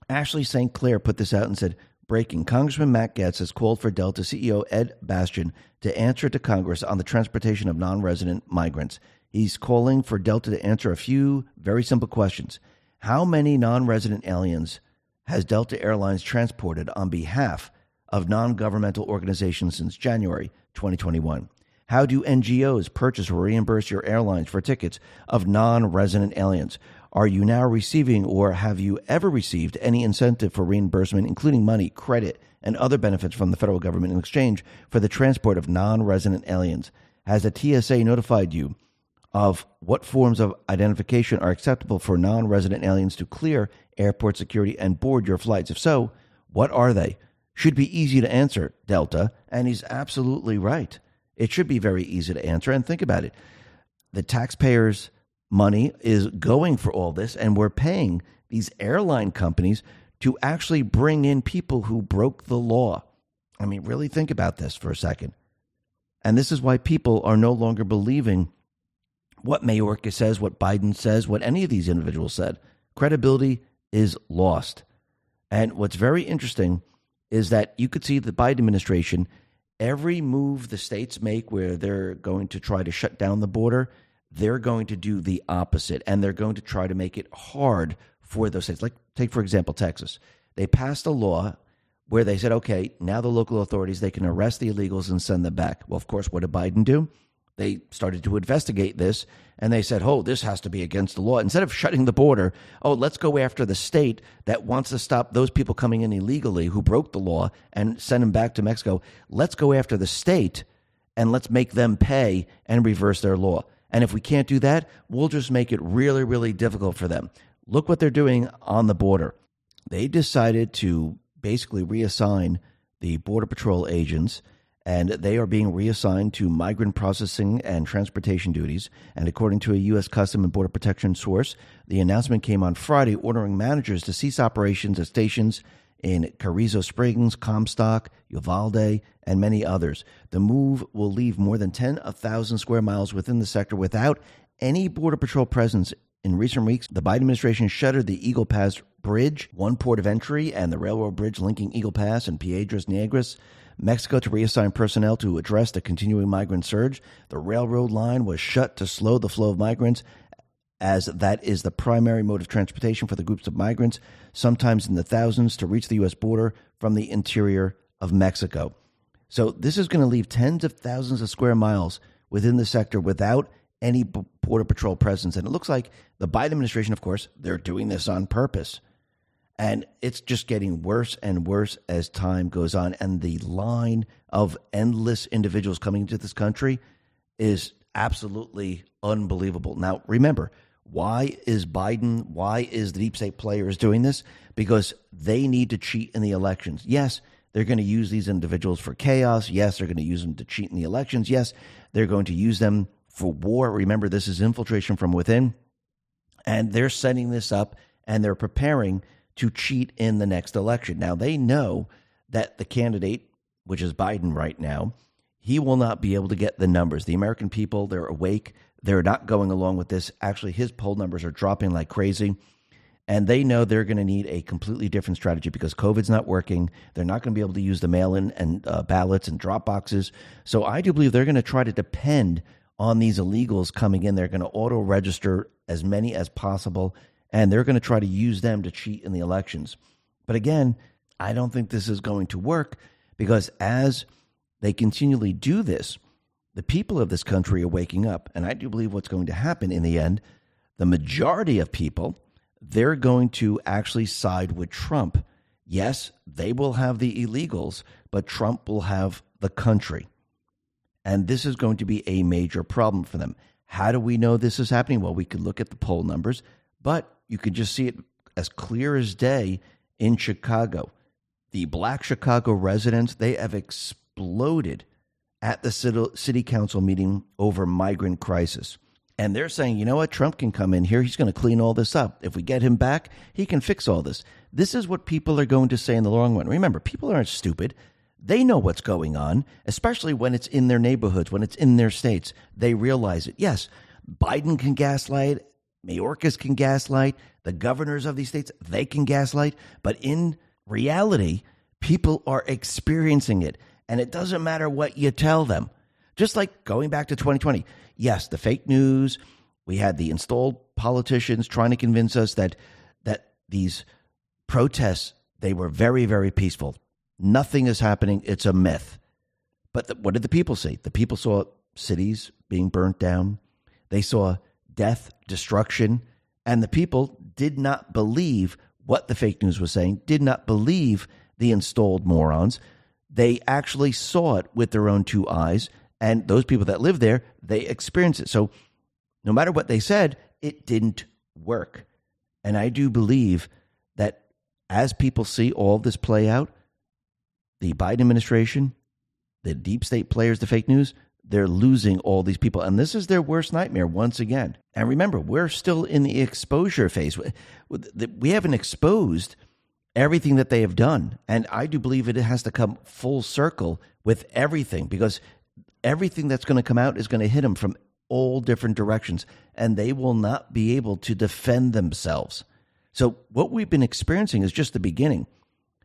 Ashley St. Clair put this out and said, Breaking Congressman Matt Gaetz has called for Delta CEO Ed Bastian to answer to Congress on the transportation of non resident migrants. He's calling for Delta to answer a few very simple questions. How many non resident aliens has Delta Airlines transported on behalf of non governmental organizations since January 2021? How do NGOs purchase or reimburse your airlines for tickets of non resident aliens? Are you now receiving or have you ever received any incentive for reimbursement, including money, credit, and other benefits from the federal government in exchange for the transport of non resident aliens? Has the TSA notified you of what forms of identification are acceptable for non resident aliens to clear airport security and board your flights? If so, what are they? Should be easy to answer, Delta. And he's absolutely right. It should be very easy to answer. And think about it the taxpayers' money is going for all this, and we're paying these airline companies to actually bring in people who broke the law. I mean, really think about this for a second. And this is why people are no longer believing what Mayorkas says, what Biden says, what any of these individuals said. Credibility is lost. And what's very interesting is that you could see the Biden administration, every move the states make where they're going to try to shut down the border, they're going to do the opposite and they're going to try to make it hard for those states. Like, take, for example, Texas. They passed a law where they said, okay, now the local authorities, they can arrest the illegals and send them back. Well, of course, what did Biden do? They started to investigate this and they said, oh, this has to be against the law. Instead of shutting the border, oh, let's go after the state that wants to stop those people coming in illegally who broke the law and send them back to Mexico. Let's go after the state and let's make them pay and reverse their law. And if we can't do that, we'll just make it really, really difficult for them. Look what they're doing on the border. They decided to basically reassign the Border Patrol agents, and they are being reassigned to migrant processing and transportation duties. And according to a U.S. Custom and Border Protection source, the announcement came on Friday ordering managers to cease operations at stations in Carrizo Springs, Comstock, Uvalde, and many others. The move will leave more than 10,000 square miles within the sector without any Border Patrol presence. In recent weeks, the Biden administration shuttered the Eagle Pass Bridge, one port of entry, and the railroad bridge linking Eagle Pass and Piedras Negras. Mexico to reassign personnel to address the continuing migrant surge. The railroad line was shut to slow the flow of migrants as that is the primary mode of transportation for the groups of migrants, sometimes in the thousands, to reach the U.S. border from the interior of Mexico. So this is going to leave tens of thousands of square miles within the sector without any border patrol presence. And it looks like the Biden administration, of course, they're doing this on purpose. And it's just getting worse and worse as time goes on. And the line of endless individuals coming into this country is absolutely unbelievable. Now, remember, why is Biden, why is the deep state players doing this? Because they need to cheat in the elections. Yes, they're going to use these individuals for chaos. Yes, they're going to use them to cheat in the elections. Yes, they're going to use them for war. Remember, this is infiltration from within. And they're setting this up and they're preparing to cheat in the next election. Now, they know that the candidate, which is Biden right now, he will not be able to get the numbers. The American people, they're awake. They're not going along with this. Actually, his poll numbers are dropping like crazy. And they know they're going to need a completely different strategy because COVID's not working. They're not going to be able to use the mail in and uh, ballots and drop boxes. So I do believe they're going to try to depend on these illegals coming in. They're going to auto register as many as possible, and they're going to try to use them to cheat in the elections. But again, I don't think this is going to work because as they continually do this, the people of this country are waking up. And I do believe what's going to happen in the end, the majority of people, they're going to actually side with Trump. Yes, they will have the illegals, but Trump will have the country. And this is going to be a major problem for them. How do we know this is happening? Well, we could look at the poll numbers, but you could just see it as clear as day in Chicago. The black Chicago residents, they have exploded at the city council meeting over migrant crisis. And they're saying, you know what, Trump can come in here. He's going to clean all this up. If we get him back, he can fix all this. This is what people are going to say in the long run. Remember, people aren't stupid. They know what's going on, especially when it's in their neighborhoods, when it's in their states. They realize it. Yes, Biden can gaslight Mayorkas can gaslight, the governors of these states, they can gaslight. But in reality, people are experiencing it. And it doesn't matter what you tell them. Just like going back to 2020. Yes, the fake news, we had the installed politicians trying to convince us that that these protests they were very very peaceful. Nothing is happening. It's a myth. But the, what did the people see? The people saw cities being burnt down. They saw death, destruction, and the people did not believe what the fake news was saying, did not believe the installed morons. They actually saw it with their own two eyes, and those people that live there, they experienced it. So no matter what they said, it didn't work. And I do believe that as people see all this play out, the Biden administration, the deep state players, the fake news, they're losing all these people. And this is their worst nightmare once again. And remember, we're still in the exposure phase. We haven't exposed everything that they have done. And I do believe it has to come full circle with everything because everything that's going to come out is going to hit them from all different directions. And they will not be able to defend themselves. So, what we've been experiencing is just the beginning.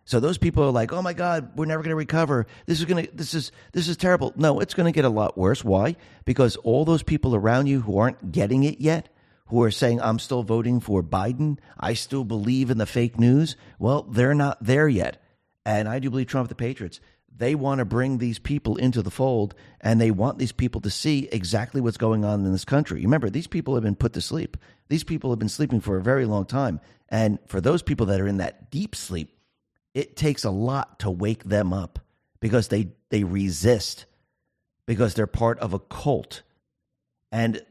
So those people are like, "Oh my God, we're never going to recover. This is going to this is this is terrible." No, it's going to get a lot worse. Why? Because all those people around you who aren't getting it yet, who are saying, "I'm still voting for Biden. I still believe in the fake news." Well, they're not there yet, and I do believe Trump, the Patriots, they want to bring these people into the fold, and they want these people to see exactly what's going on in this country. Remember, these people have been put to sleep. These people have been sleeping for a very long time, and for those people that are in that deep sleep it takes a lot to wake them up because they they resist because they're part of a cult and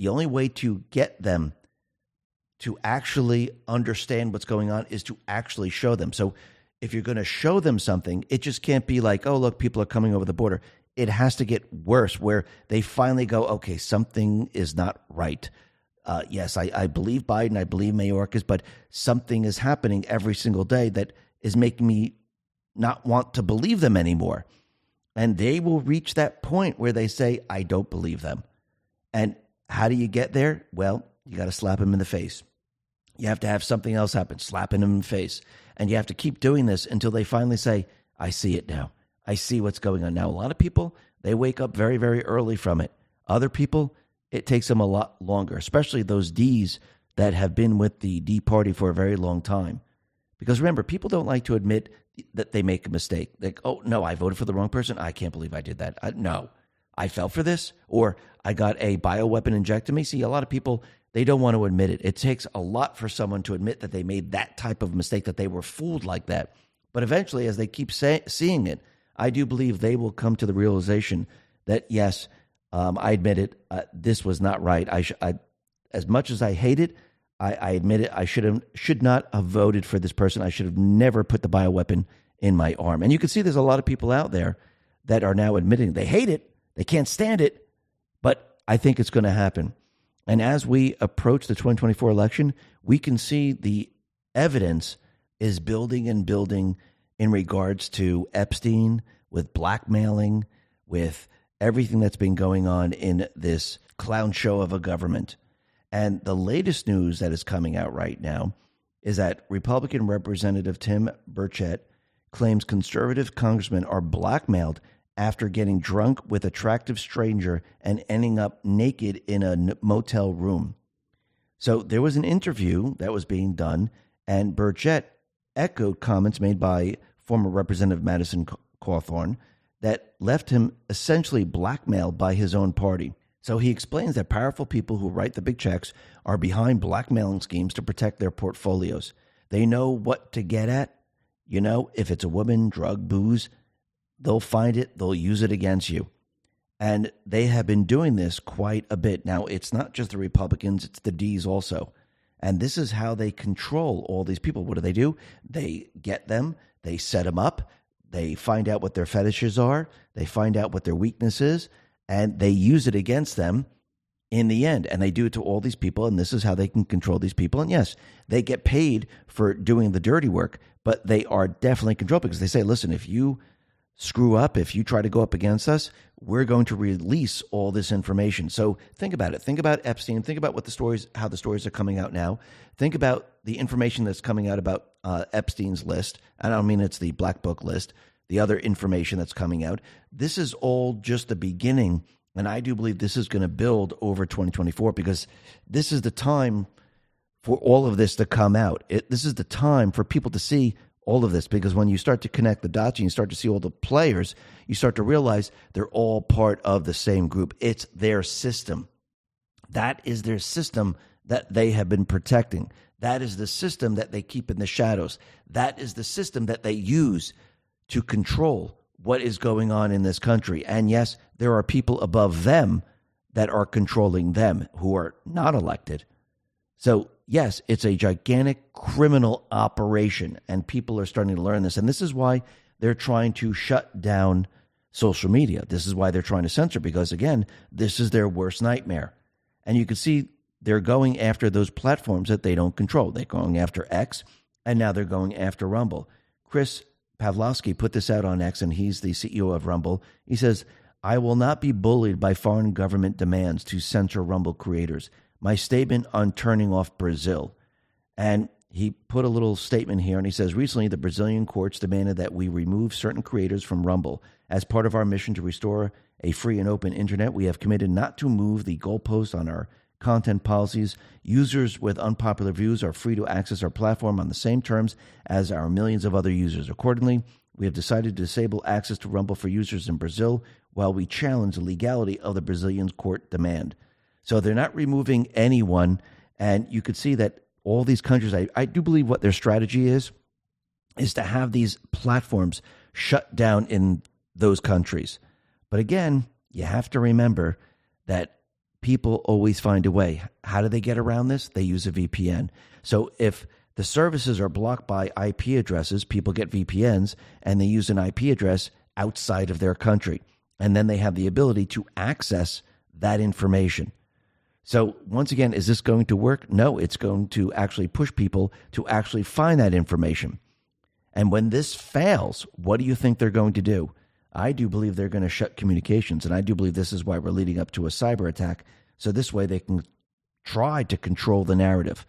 the only way to get them to actually understand what's going on is to actually show them so if you're going to show them something it just can't be like oh look people are coming over the border it has to get worse where they finally go okay something is not right uh, yes I, I believe biden i believe mayorkas but something is happening every single day that is making me not want to believe them anymore. And they will reach that point where they say, I don't believe them. And how do you get there? Well, you got to slap them in the face. You have to have something else happen, slapping them in the face. And you have to keep doing this until they finally say, I see it now. I see what's going on. Now, a lot of people, they wake up very, very early from it. Other people, it takes them a lot longer, especially those D's that have been with the D party for a very long time. Because remember, people don't like to admit that they make a mistake. Like, oh, no, I voted for the wrong person. I can't believe I did that. I, no, I fell for this, or I got a bioweapon injected me. See, a lot of people, they don't want to admit it. It takes a lot for someone to admit that they made that type of mistake, that they were fooled like that. But eventually, as they keep say, seeing it, I do believe they will come to the realization that, yes, um, I admit it, uh, this was not right. I, sh- I, as much as I hate it, I, I admit it. I should have should not have voted for this person. I should have never put the bioweapon in my arm. And you can see there's a lot of people out there that are now admitting they hate it, they can't stand it, but I think it's going to happen. And as we approach the 2024 election, we can see the evidence is building and building in regards to Epstein, with blackmailing, with everything that's been going on in this clown show of a government. And the latest news that is coming out right now is that Republican Representative Tim Burchett claims conservative congressmen are blackmailed after getting drunk with attractive stranger and ending up naked in a motel room. So there was an interview that was being done, and Burchett echoed comments made by former Representative Madison Cawthorn that left him essentially blackmailed by his own party. So he explains that powerful people who write the big checks are behind blackmailing schemes to protect their portfolios. They know what to get at. You know, if it's a woman, drug, booze, they'll find it, they'll use it against you. And they have been doing this quite a bit. Now, it's not just the Republicans, it's the D's also. And this is how they control all these people. What do they do? They get them, they set them up, they find out what their fetishes are, they find out what their weakness is, and they use it against them in the end. And they do it to all these people, and this is how they can control these people. And yes, they get paid for doing the dirty work, but they are definitely controlled because they say, listen, if you screw up, if you try to go up against us, we're going to release all this information. So think about it. Think about Epstein. Think about what the stories, how the stories are coming out now. Think about the information that's coming out about uh, Epstein's list. I don't mean it's the black book list. The other information that's coming out. This is all just the beginning, and I do believe this is going to build over 2024 because this is the time for all of this to come out. It, this is the time for people to see all of this because when you start to connect the dots and you start to see all the players, you start to realize they're all part of the same group. It's their system. That is their system that they have been protecting. That is the system that they keep in the shadows. That is the system that they use to control what is going on in this country. And yes, there are people above them that are controlling them who are not elected. So yes, it's a gigantic criminal operation, and people are starting to learn this. And this is why they're trying to shut down social media. This is why they're trying to censor, because again, this is their worst nightmare. And you can see they're going after those platforms that they don't control. They're going after X, and now they're going after Rumble. Chris Pavlovski put this out on X, and he's the CEO of Rumble. He says, I will not be bullied by foreign government demands to censor Rumble creators my statement on turning off Brazil. And he put a little statement here and he says recently the Brazilian courts demanded that we remove certain creators from Rumble. As part of our mission to restore a free and open internet, we have committed not to move the goalpost on our content policies. Users with unpopular views are free to access our platform on the same terms as our millions of other users. Accordingly, we have decided to disable access to Rumble for users in Brazil while we challenge the legality of the Brazilian court demand. So they're not removing anyone. And you could see that all these countries, I, I do believe what their strategy is, is to have these platforms shut down in those countries. But again, you have to remember that people always find a way. How do they get around this? They use a VPN. So if the services are blocked by IP addresses, people get VPNs and they use an IP address outside of their country. And then they have the ability to access that information. So, once again, is this going to work? No, it's going to actually push people to actually find that information. And when this fails, what do you think they're going to do? I do believe they're going to shut communications. And I do believe this is why we're leading up to a cyber attack. So, this way they can try to control the narrative.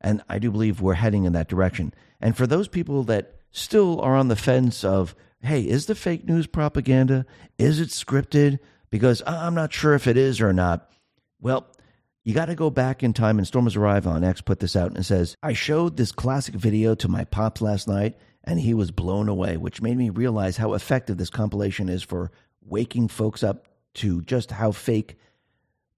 And I do believe we're heading in that direction. And for those people that still are on the fence of, hey, is the fake news propaganda? Is it scripted? Because uh, I'm not sure if it is or not. Well, you got to go back in time, and Stormers Arrive on X put this out and says, I showed this classic video to my pops last night, and he was blown away, which made me realize how effective this compilation is for waking folks up to just how fake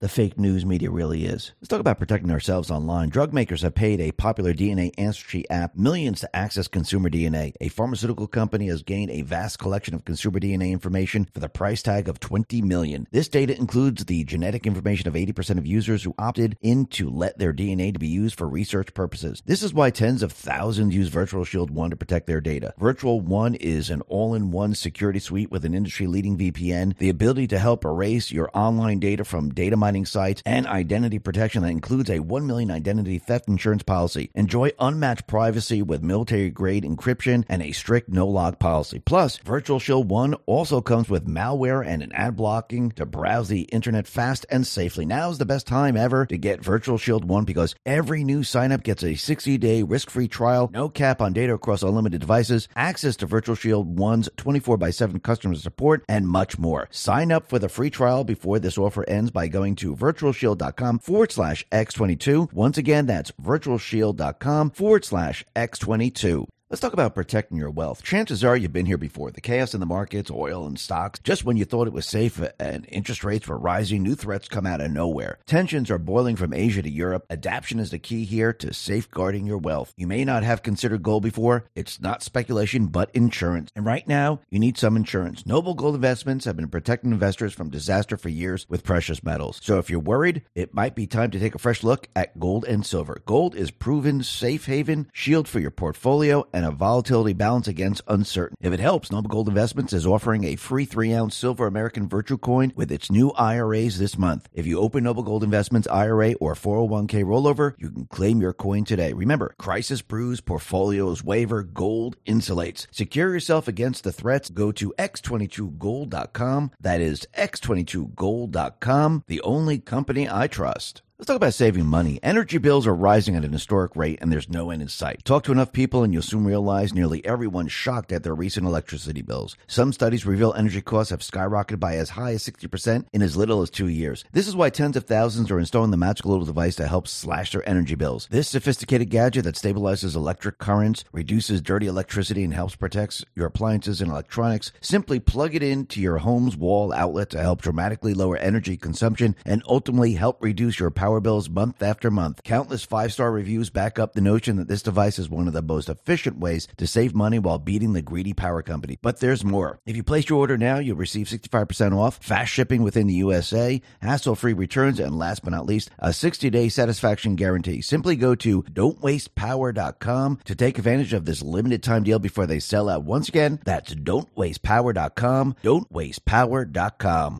the fake news media really is. Let's talk about protecting ourselves online. Drug makers have paid a popular DNA ancestry app millions to access consumer DNA. A pharmaceutical company has gained a vast collection of consumer DNA information for the price tag of 20 million. This data includes the genetic information of 80% of users who opted in to let their DNA to be used for research purposes. This is why tens of thousands use Virtual Shield 1 to protect their data. Virtual 1 is an all-in-one security suite with an industry-leading VPN, the ability to help erase your online data from data mining sites, and identity protection that includes a 1 million identity theft insurance policy. Enjoy unmatched privacy with military grade encryption and a strict no log policy. Plus, Virtual Shield 1 also comes with malware and an ad blocking to browse the internet fast and safely. Now is the best time ever to get Virtual Shield 1 because every new signup gets a 60 day risk free trial, no cap on data across unlimited devices, access to Virtual Shield 1's 24 by 7 customer support, and much more. Sign up for the free trial before this offer ends by going to virtualshield.com forward slash X22. Once again, that's virtualshield.com forward slash X22. Let's talk about protecting your wealth. Chances are you've been here before. The chaos in the markets, oil and stocks, just when you thought it was safe and interest rates were rising, new threats come out of nowhere. Tensions are boiling from Asia to Europe. Adaption is the key here to safeguarding your wealth. You may not have considered gold before. It's not speculation, but insurance. And right now, you need some insurance. Noble Gold Investments have been protecting investors from disaster for years with precious metals. So if you're worried, it might be time to take a fresh look at gold and silver. Gold is proven safe haven, shield for your portfolio and a volatility balance against uncertainty. If it helps, Noble Gold Investments is offering a free three ounce silver American Virtue Coin with its new IRAs this month. If you open Noble Gold Investments IRA or 401k rollover, you can claim your coin today. Remember, crisis brews, portfolios waiver, gold insulates. Secure yourself against the threats. Go to x22gold.com. That is x22gold.com, the only company I trust. Let's talk about saving money. Energy bills are rising at an historic rate and there's no end in sight. Talk to enough people and you'll soon realize nearly everyone's shocked at their recent electricity bills. Some studies reveal energy costs have skyrocketed by as high as 60% in as little as two years. This is why tens of thousands are installing the magical little device to help slash their energy bills. This sophisticated gadget that stabilizes electric currents, reduces dirty electricity, and helps protect your appliances and electronics. Simply plug it into your home's wall outlet to help dramatically lower energy consumption and ultimately help reduce your power bills month after month. Countless five star reviews back up the notion that this device is one of the most efficient ways to save money while beating the greedy power company. But there's more. If you place your order now, you'll receive 65% off, fast shipping within the USA, hassle free returns, and last but not least, a 60 day satisfaction guarantee. Simply go to don'twastepower.com to take advantage of this limited time deal before they sell out. Once again, that's don'twastepower.com, don'twastepower.com.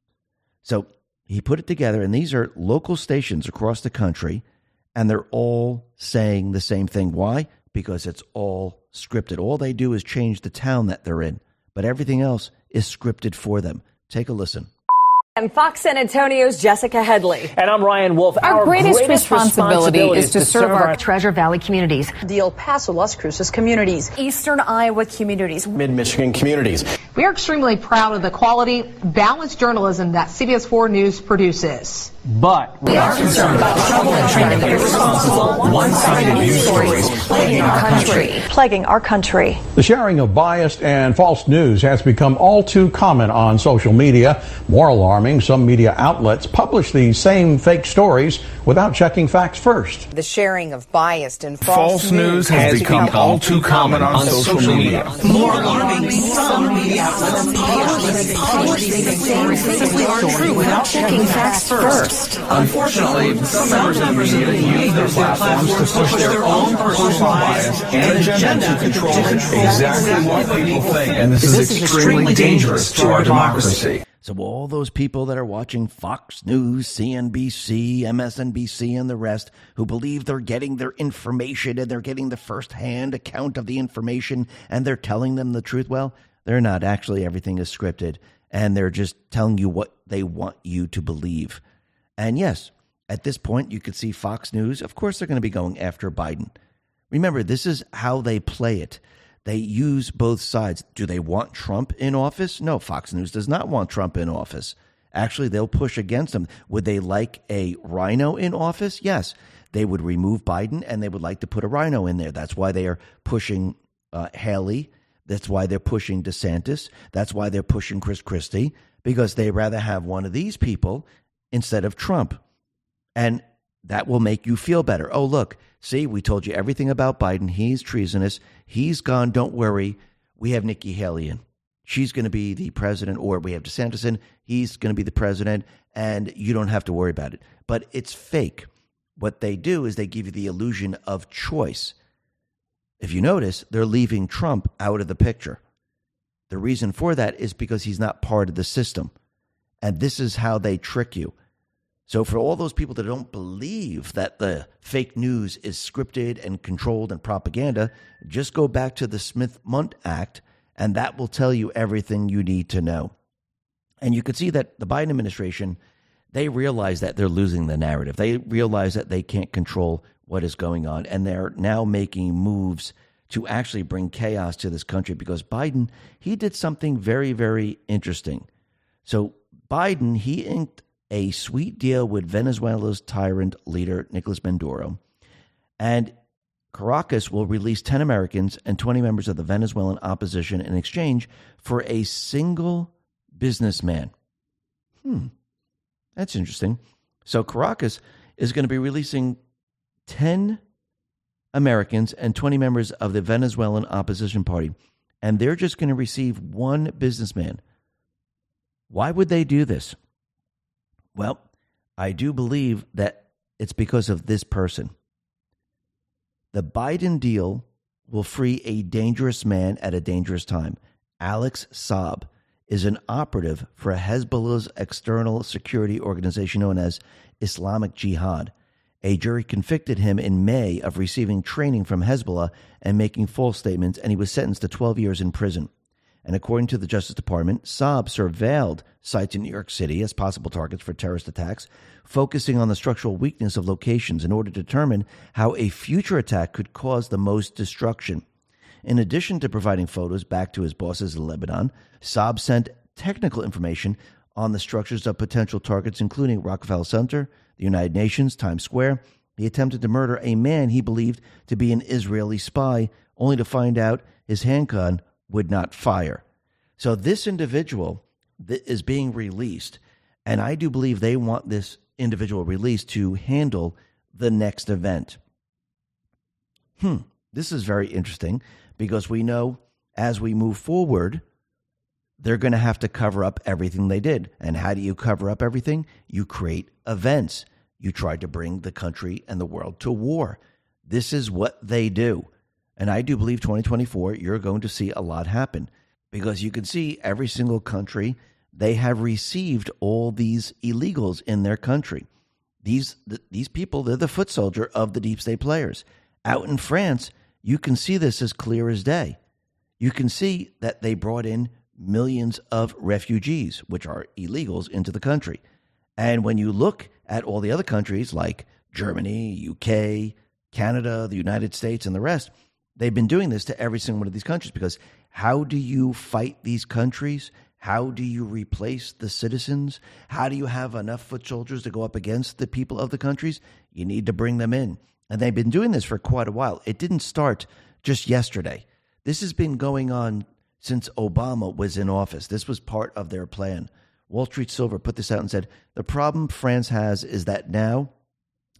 So he put it together, and these are local stations across the country, and they're all saying the same thing. Why? Because it's all scripted. All they do is change the town that they're in, but everything else is scripted for them. Take a listen. And Fox San Antonio's Jessica Headley. And I'm Ryan Wolf. Our, our greatest, greatest responsibility, responsibility, is to, to serve, serve our, our Treasure Valley communities, the El Paso, Las Cruces communities, Eastern Iowa communities, Mid Michigan communities. We are extremely proud of the quality, balanced journalism that CBS 4 News produces. But we are concerned about troubling and trying to make irresponsible, one-sided news stories plaguing our country. Plaguing our country. The sharing of biased and false news has become all too common on social media. More alarming, some media outlets publish these same fake stories without checking facts first. The sharing of biased and false, false news has, has become, become, all too common on, on social, social media. media. More alarming, some media outlets publish these same fake stories without checking facts first. Unfortunately, some members of the media use their platforms to push their own personal bias and agenda to control exactly what people think. And this, this is extremely dangerous to our democracy. So, all those people that are watching Fox News, CNBC, MSNBC, and the rest who believe they're getting their information and they're getting the first hand account of the information and they're telling them the truth, well, they're not. Actually, everything is scripted and they're just telling you what they want you to believe. And yes, at this point, you could see Fox News. Of course, they're going to be going after Biden. Remember, this is how they play it. They use both sides. Do they want Trump in office? No, Fox News does not want Trump in office. Actually, they'll push against him. Would they like a rhino in office? Yes. They would remove Biden and they would like to put a rhino in there. That's why they are pushing uh, Haley. That's why they're pushing DeSantis. That's why they're pushing Chris Christie because they rather have one of these people instead of Trump. And that will make you feel better. Oh, look, see, we told you everything about Biden. He's treasonous. He's gone. Don't worry. We have Nikki Haley in. She's going to be the president, or we have DeSantis in. He's going to be the president, and you don't have to worry about it. But it's fake. What they do is they give you the illusion of choice. If you notice, they're leaving Trump out of the picture. The reason for that is because he's not part of the system. And this is how they trick you. So, for all those people that don't believe that the fake news is scripted and controlled and propaganda, just go back to the Smith Mundt Act, and that will tell you everything you need to know. And you can see that the Biden administration, they realize that they're losing the narrative. They realize that they can't control what is going on, and they're now making moves to actually bring chaos to this country because Biden, he did something very, very interesting. So, Biden, he inked a sweet deal with Venezuela's tyrant leader, Nicolas Maduro. And Caracas will release 10 Americans and 20 members of the Venezuelan opposition in exchange for a single businessman. Hmm, that's interesting. So Caracas is going to be releasing 10 Americans and 20 members of the Venezuelan opposition party, and they're just going to receive one businessman why would they do this? Well, I do believe that it's because of this person. The Biden deal will free a dangerous man at a dangerous time. Alex Saab is an operative for Hezbollah's external security organization known as Islamic Jihad. A jury convicted him in May of receiving training from Hezbollah and making false statements, and he was sentenced to 12 years in prison. And according to the Justice Department, Saab surveilled sites in New York City as possible targets for terrorist attacks, focusing on the structural weakness of locations in order to determine how a future attack could cause the most destruction. In addition to providing photos back to his bosses in Lebanon, Saab sent technical information on the structures of potential targets, including Rockefeller Center, the United Nations, Times Square. He attempted to murder a man he believed to be an Israeli spy, only to find out his handgun would not fire. So this individual is being released, and I do believe they want this individual released to handle the next event. Hmm, this is very interesting because we know as we move forward, they're going to have to cover up everything they did. And how do you cover up everything? You create events. You try to bring the country and the world to war. This is what they do. And I do believe 2024, you're going to see a lot happen because you can see every single country, they have received all these illegals in their country. These, these people, they're the foot soldier of the deep state players. Out in France, you can see this as clear as day. You can see that they brought in millions of refugees, which are illegals, into the country. And when you look at all the other countries like Germany, UK, Canada, the United States, and the rest, they've been doing this to every single one of these countries because how do you fight these countries? How do you replace the citizens? How do you have enough foot soldiers to go up against the people of the countries? You need to bring them in. And they've been doing this for quite a while. It didn't start just yesterday. This has been going on since Obama was in office. This was part of their plan. Wall Street Silver put this out and said the problem France has is that now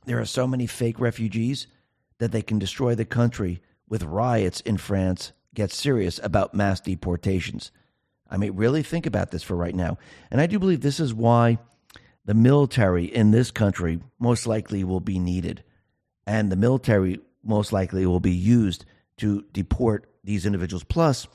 there are so many fake refugees that they can destroy the country with riots in France get serious about mass deportations. I mean, really think about this for right now. And I do believe this is why the military in this country most likely will be needed. And the military most likely will be used to deport these individuals. Plus,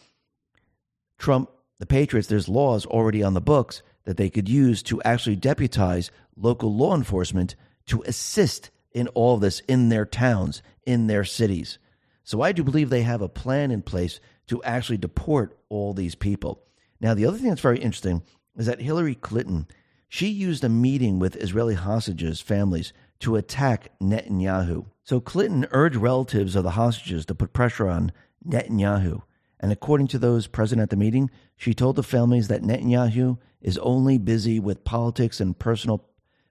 Trump, the Patriots, there's laws already on the books that they could use to actually deputize local law enforcement to assist in all this in their towns, in their cities. So I do believe they have a plan in place to actually deport all these people. Now, the other thing that's very interesting is that Hillary Clinton, she used a meeting with Israeli hostages' families to attack Netanyahu. So Clinton urged relatives of the hostages to put pressure on Netanyahu. And according to those present at the meeting, she told the families that Netanyahu is only busy with politics and personal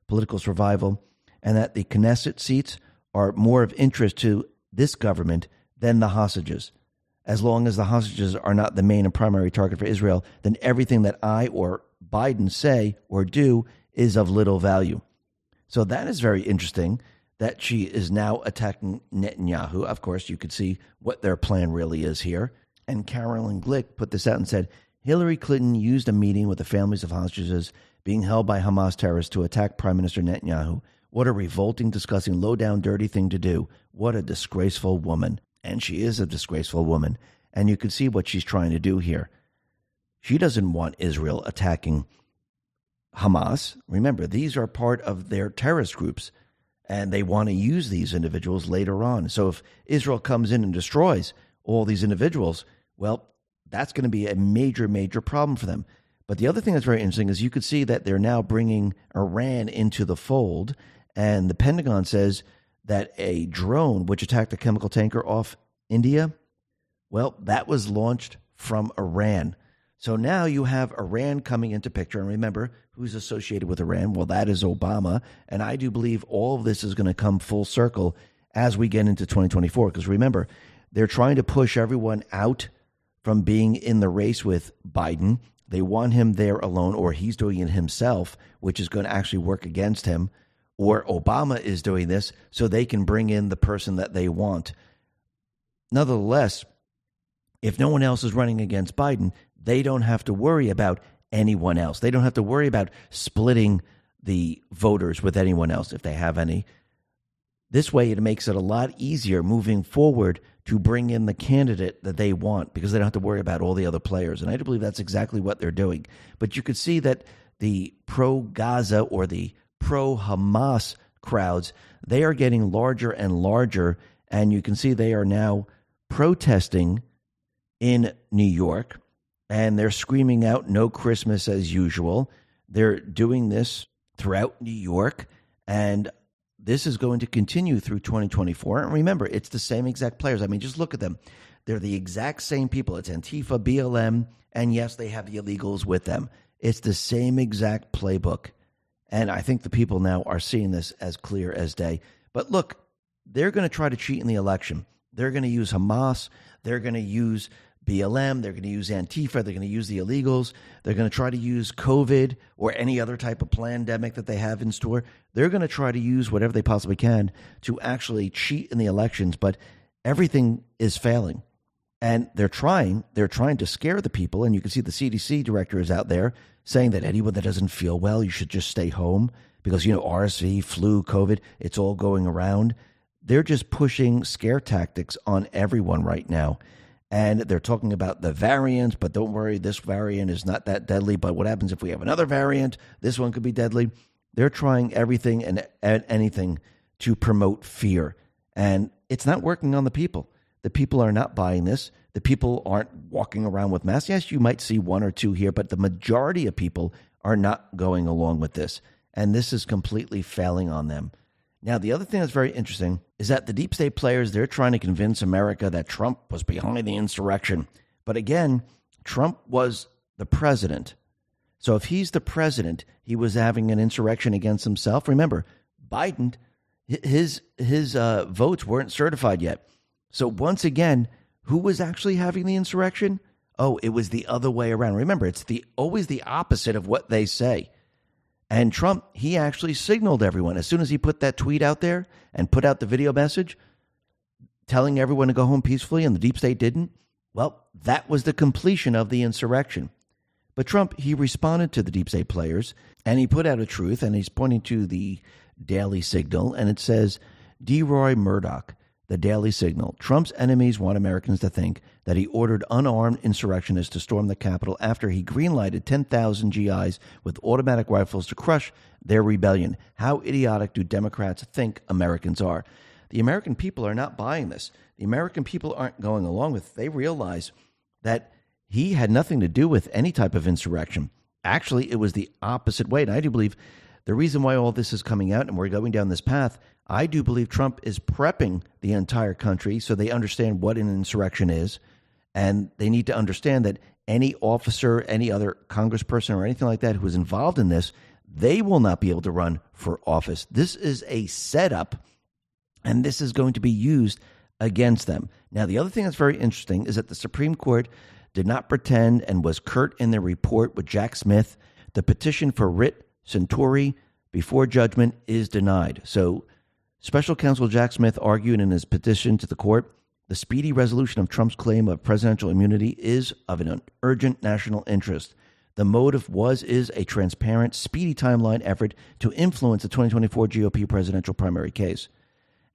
political survival, and that the Knesset seats are more of interest to this government than the hostages. As long as the hostages are not the main and primary target for Israel, then everything that I or Biden say or do is of little value. So that is very interesting that she is now attacking Netanyahu. Of course, you could see what their plan really is here. And Caroline Glick put this out and said Hillary Clinton used a meeting with the families of hostages being held by Hamas terrorists to attack Prime Minister Netanyahu. What a revolting, disgusting, low down, dirty thing to do. What a disgraceful woman. And she is a disgraceful woman. And you can see what she's trying to do here. She doesn't want Israel attacking Hamas. Remember, these are part of their terrorist groups, and they want to use these individuals later on. So if Israel comes in and destroys all these individuals, well, that's going to be a major, major problem for them. But the other thing that's very interesting is you could see that they're now bringing Iran into the fold, and the Pentagon says that a drone which attacked a chemical tanker off India, well, that was launched from Iran. So now you have Iran coming into picture. And remember, who's associated with Iran? Well, that is Obama. And I do believe all of this is going to come full circle as we get into 2024. Because remember, they're trying to push everyone out from being in the race with Biden. They want him there alone, or he's doing it himself, which is going to actually work against him. Or Obama is doing this so they can bring in the person that they want. Nonetheless, if no one else is running against Biden, they don't have to worry about anyone else. They don't have to worry about splitting the voters with anyone else if they have any. This way, it makes it a lot easier moving forward to bring in the candidate that they want because they don't have to worry about all the other players. And I do believe that's exactly what they're doing. But you could see that the pro Gaza or the pro Hamas crowds, they are getting larger and larger. And you can see they are now protesting in New York and they're screaming out no Christmas as usual. They're doing this throughout New York. And this is going to continue through 2024. And remember, it's the same exact players. I mean, just look at them. They're the exact same people. It's Antifa, BLM, and yes, they have the illegals with them. It's the same exact playbook. And I think the people now are seeing this as clear as day. But look, they're going to try to cheat in the election. They're going to use Hamas. They're going to use BLM. They're going to use Antifa. They're going to use the illegals. They're going to try to use COVID or any other type of pandemic that they have in store. They're going to try to use whatever they possibly can to actually cheat in the elections, but everything is failing. And they're trying, they're trying to scare the people. And you can see the CDC director is out there saying that anyone that doesn't feel well, you should just stay home because, you know, RSV, flu, COVID, it's all going around. They're just pushing scare tactics on everyone right now and they're talking about the variants, but don't worry, this variant is not that deadly. But what happens if we have another variant? This one could be deadly. They're trying everything and, and anything to promote fear, and it's not working on the people. The people are not buying this. The people aren't walking around with masks. Yes, you might see one or two here, but the majority of people are not going along with this. And this is completely failing on them. Now, the other thing that's very interesting is that the deep state players, they're trying to convince America that Trump was behind the insurrection. But again, Trump was the president. So if he's the president, he was having an insurrection against himself. Remember, Biden, his his uh, votes weren't certified yet. So once again, who was actually having the insurrection? Oh, it was the other way around. Remember, it's the always the opposite of what they say. And Trump, he actually signaled everyone as soon as he put that tweet out there and put out the video message telling everyone to go home peacefully and the deep state didn't. Well, that was the completion of the insurrection. But Trump, he responded to the deep state players and he put out a truth and he's pointing to the Daily Signal and it says, Deroy Murdock, the Daily Signal. Trump's enemies want Americans to think that he ordered unarmed insurrectionists to storm the Capitol after he greenlighted 10,000 GIs with automatic rifles to crush their rebellion. How idiotic do Democrats think Americans are? The American people are not buying this. The American people aren't going along with it. They realize that he had nothing to do with any type of insurrection. Actually, it was the opposite way. And I do believe the reason why all this is coming out and we're going down this path, I do believe Trump is prepping the entire country so they understand what an insurrection is. And they need to understand that any officer, any other congressperson, or anything like that who is involved in this, they will not be able to run for office. This is a setup, and this is going to be used against them. Now, the other thing that's very interesting is that the Supreme Court did not pretend and was curt in their report with Jack Smith. The petition for writ Certiorari before judgment is denied. So, special counsel Jack Smith argued in his petition to the court the speedy resolution of Trump's claim of presidential immunity is of an urgent national interest. The motive was, is a transparent, speedy timeline effort to influence the 2024 GOP presidential primary case.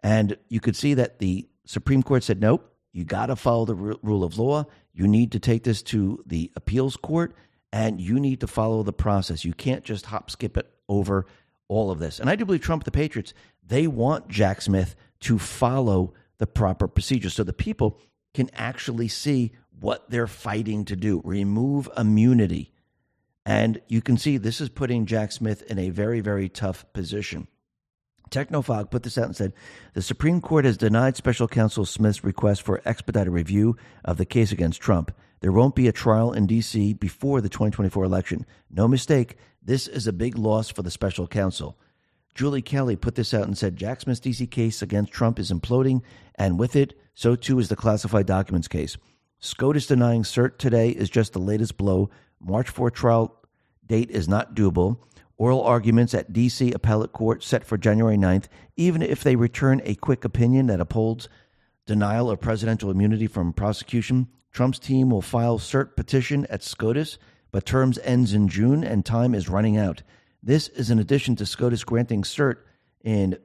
And you could see that the Supreme Court said, nope, you got to follow the rule of law. You need to take this to the appeals court and you need to follow the process. You can't just hop skip it over all of this. And I do believe Trump, the Patriots, they want Jack Smith to follow the proper procedures so the people can actually see what they're fighting to do remove immunity. And you can see this is putting Jack Smith in a very, very tough position. Technofog put this out and said the Supreme Court has denied special counsel Smith's request for expedited review of the case against Trump. There won't be a trial in D.C. before the 2024 election. No mistake, this is a big loss for the special counsel. Julie Kelly put this out and said Jack Smith's D.C. case against Trump is imploding, and with it, so too is the classified documents case. SCOTUS denying cert today is just the latest blow. March 4 trial date is not doable. Oral arguments at D.C. appellate court set for January 9th, even if they return a quick opinion that upholds denial of presidential immunity from prosecution, Trump's team will file cert petition at SCOTUS, but terms ends in June and time is running out. This is in addition to SCOTUS granting cert in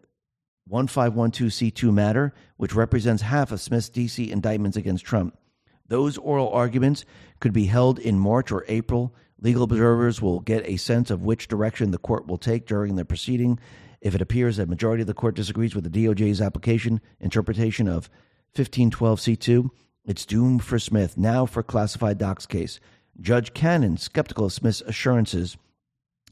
1512C2 matter, which represents half of Smith's DC indictments against Trump. Those oral arguments could be held in March or April. Legal observers will get a sense of which direction the court will take during the proceeding. If it appears that majority of the court disagrees with the DOJ's application interpretation of 1512C2, it's doomed for Smith. Now for classified docs case. Judge Cannon, skeptical of Smith's assurances,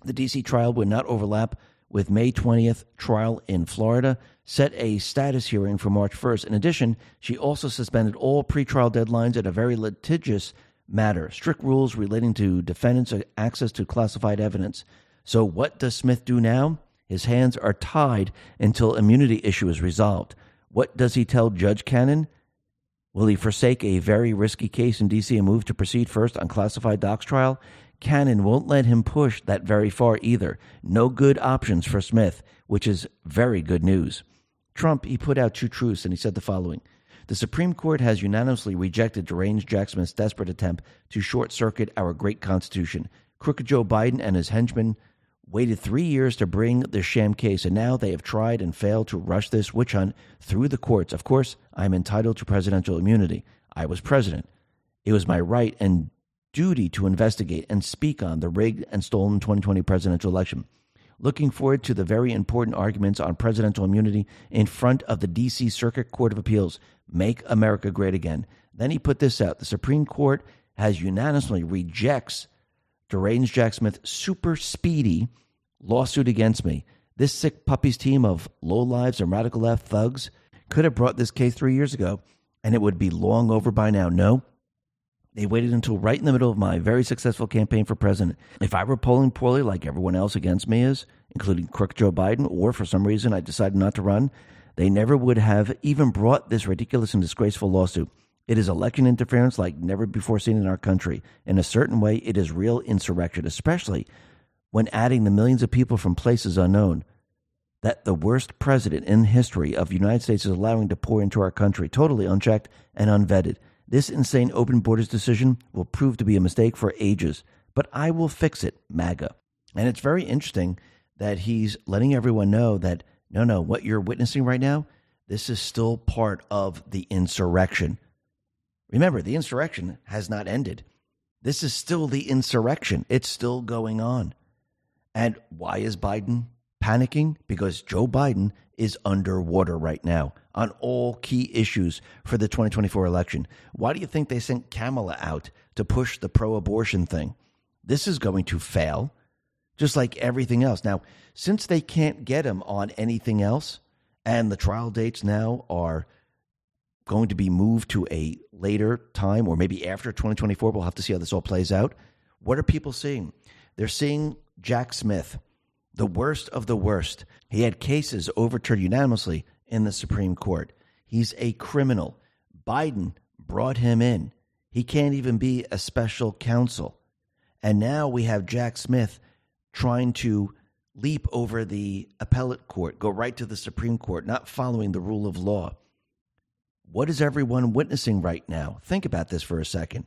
the DC trial would not overlap with May 20th trial in Florida, set a status hearing for March 1st. In addition, she also suspended all pretrial deadlines in a very litigious matter, strict rules relating to defendants' access to classified evidence. So what does Smith do now? His hands are tied until immunity issue is resolved. What does he tell Judge Cannon? Will he forsake a very risky case in D.C. and move to proceed first on classified docs trial? Cannon won't let him push that very far either. No good options for Smith, which is very good news. Trump, he put out two truths and he said the following The Supreme Court has unanimously rejected deranged Jack Smith's desperate attempt to short circuit our great Constitution. Crooked Joe Biden and his henchmen waited three years to bring the sham case, and now they have tried and failed to rush this witch hunt through the courts. Of course, I am entitled to presidential immunity. I was president. It was my right and duty to investigate and speak on the rigged and stolen 2020 presidential election. Looking forward to the very important arguments on presidential immunity in front of the D.C. Circuit Court of Appeals. Make America great again. Then he put this out. The Supreme Court has unanimously rejects deranged Jack Smith super speedy lawsuit against me. This sick puppies team of low lives and radical left thugs could have brought this case three years ago and it would be long over by now. No, they waited until right in the middle of my very successful campaign for president. If I were polling poorly like everyone else against me is, including crook Joe Biden, or for some reason I decided not to run, they never would have even brought this ridiculous and disgraceful lawsuit. It is election interference like never before seen in our country. In a certain way, it is real insurrection, especially when adding the millions of people from places unknown that the worst president in history of the United States is allowing to pour into our country, totally unchecked and unvetted. This insane open borders decision will prove to be a mistake for ages, but I will fix it, MAGA. And it's very interesting that he's letting everyone know that no, no, what you're witnessing right now, this is still part of the insurrection. Remember, the insurrection has not ended. This is still the insurrection. It's still going on. And why is Biden panicking? Because Joe Biden is underwater right now on all key issues for the 2024 election. Why do you think they sent Kamala out to push the pro abortion thing? This is going to fail, just like everything else. Now, since they can't get him on anything else, and the trial dates now are going to be moved to a later time or maybe after 2024. We'll have to see how this all plays out. What are people seeing? They're seeing Jack Smith, the worst of the worst. He had cases overturned unanimously in the Supreme Court. He's a criminal. Biden brought him in. He can't even be a special counsel. And now we have Jack Smith trying to leap over the appellate court, go right to the Supreme Court, not following the rule of law. What is everyone witnessing right now? Think about this for a second.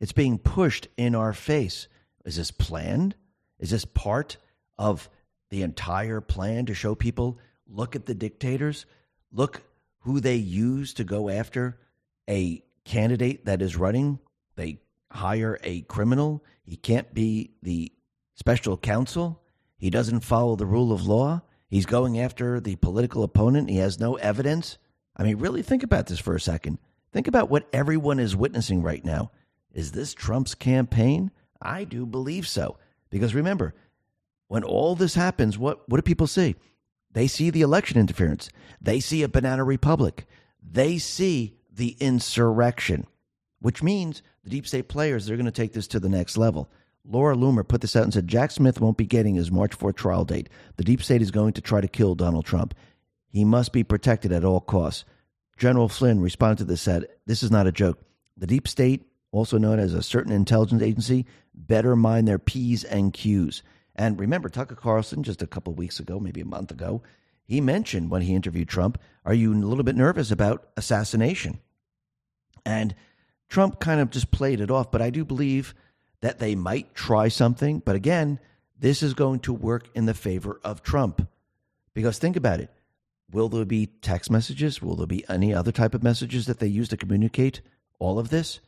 It's being pushed in our face. Is this planned? Is this part of the entire plan to show people look at the dictators? Look who they use to go after a candidate that is running. They hire a criminal. He can't be the special counsel. He doesn't follow the rule of law. He's going after the political opponent. He has no evidence. I mean, really think about this for a second. Think about what everyone is witnessing right now. Is this Trump's campaign? I do believe so. Because remember, when all this happens, what, what do people see? They see the election interference. They see a banana republic. They see the insurrection, which means the deep state players, they're going to take this to the next level. Laura Loomer put this out and said Jack Smith won't be getting his March 4th trial date. The deep state is going to try to kill Donald Trump. He must be protected at all costs. General Flynn responded to this said, This is not a joke. The deep state, also known as a certain intelligence agency, better mind their P's and Q's. And remember, Tucker Carlson, just a couple weeks ago, maybe a month ago, he mentioned when he interviewed Trump, Are you a little bit nervous about assassination? And Trump kind of just played it off, but I do believe that they might try something. But again, this is going to work in the favor of Trump. Because think about it will there be text messages? Will there be any other type of messages that they use to communicate all of this?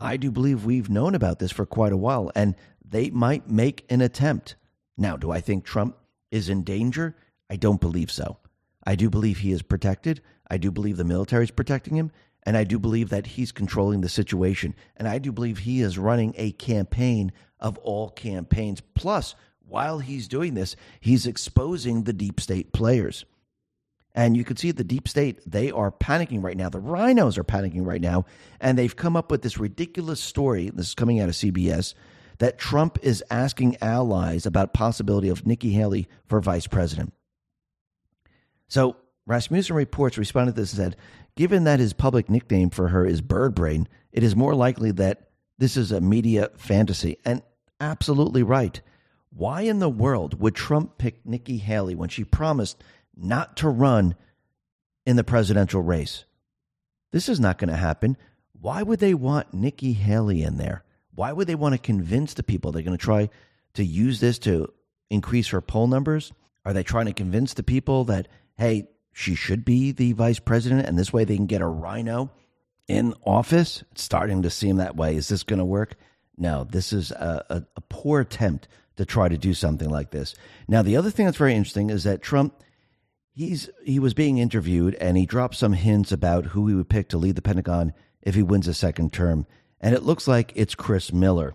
I do believe we've known about this for quite a while, and they might make an attempt. Now, do I think Trump is in danger? I don't believe so. I do believe he is protected. I do believe the military is protecting him. And I do believe that he's controlling the situation. And I do believe he is running a campaign of all campaigns. Plus, while he's doing this, he's exposing the deep state players. And you can see the deep state, they are panicking right now. The rhinos are panicking right now. And they've come up with this ridiculous story. This is coming out of CBS that Trump is asking allies about possibility of Nikki Haley for vice president. So Rasmussen Reports responded to this and said, given that his public nickname for her is Bird Brain, it is more likely that this is a media fantasy. And absolutely right. Why in the world would Trump pick Nikki Haley when she promised not to run in the presidential race? This is not going to happen. Why would they want Nikki Haley in there? Why would they want to convince the people they're going to try to use this to increase her poll numbers? Are they trying to convince the people that, hey, she should be the vice president, and this way they can get a rhino in office. It's starting to seem that way. Is this going to work? No, this is a, a, a, poor attempt to try to do something like this. Now, the other thing that's very interesting is that Trump, he's he was being interviewed, and he dropped some hints about who he would pick to lead the Pentagon if he wins a second term, and it looks like it's Chris Miller.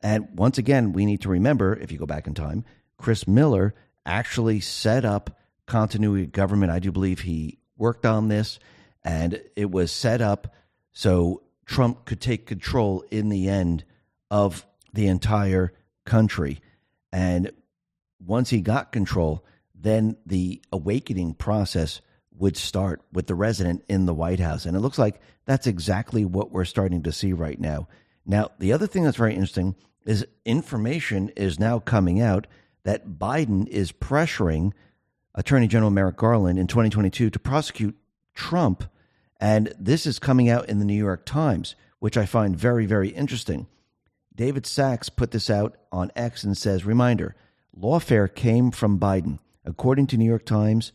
And once again, we need to remember, if you go back in time, Chris Miller actually set up continuity government. I do believe he worked on this and it was set up so Trump could take control in the end of the entire country. And once he got control, then the awakening process would start with the resident in the White House. And it looks like that's exactly what we're starting to see right now. Now, the other thing that's very interesting is information is now coming out that Biden is pressuring Attorney General Merrick Garland in 2022 to prosecute Trump. And this is coming out in the New York Times, which I find very, very interesting. David Sacks put this out on X and says, Reminder, lawfare came from Biden. According to New York Times,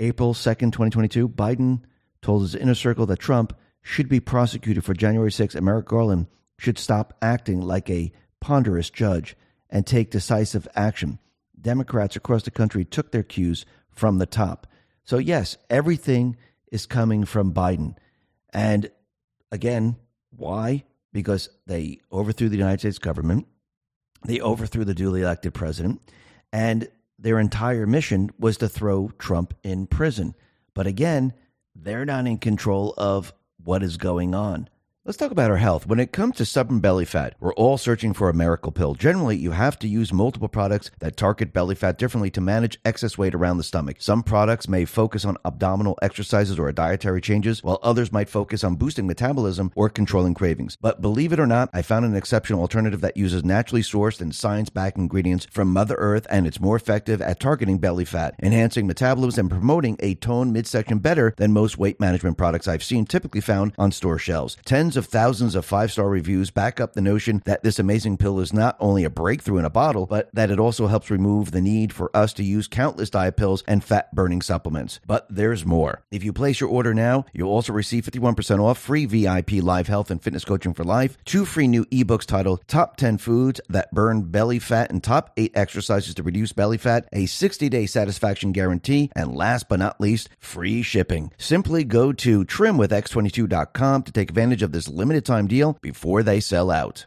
April 2nd, 2022, Biden told his inner circle that Trump should be prosecuted for January 6th and Merrick Garland should stop acting like a ponderous judge and take decisive action. Democrats across the country took their cues from the top. So, yes, everything is coming from Biden. And again, why? Because they overthrew the United States government, they overthrew the duly elected president, and their entire mission was to throw Trump in prison. But again, they're not in control of what is going on. Let's talk about our health. When it comes to stubborn belly fat, we're all searching for a miracle pill. Generally, you have to use multiple products that target belly fat differently to manage excess weight around the stomach. Some products may focus on abdominal exercises or dietary changes, while others might focus on boosting metabolism or controlling cravings. But believe it or not, I found an exceptional alternative that uses naturally sourced and science backed ingredients from Mother Earth, and it's more effective at targeting belly fat, enhancing metabolism, and promoting a toned midsection better than most weight management products I've seen typically found on store shelves. Tens Tens of thousands of five star reviews back up the notion that this amazing pill is not only a breakthrough in a bottle, but that it also helps remove the need for us to use countless diet pills and fat burning supplements. But there's more. If you place your order now, you'll also receive 51% off free VIP live health and fitness coaching for life, two free new ebooks titled Top 10 Foods That Burn Belly Fat and Top 8 Exercises to Reduce Belly Fat, a 60 day satisfaction guarantee, and last but not least, free shipping. Simply go to trimwithx22.com to take advantage of this limited time deal before they sell out.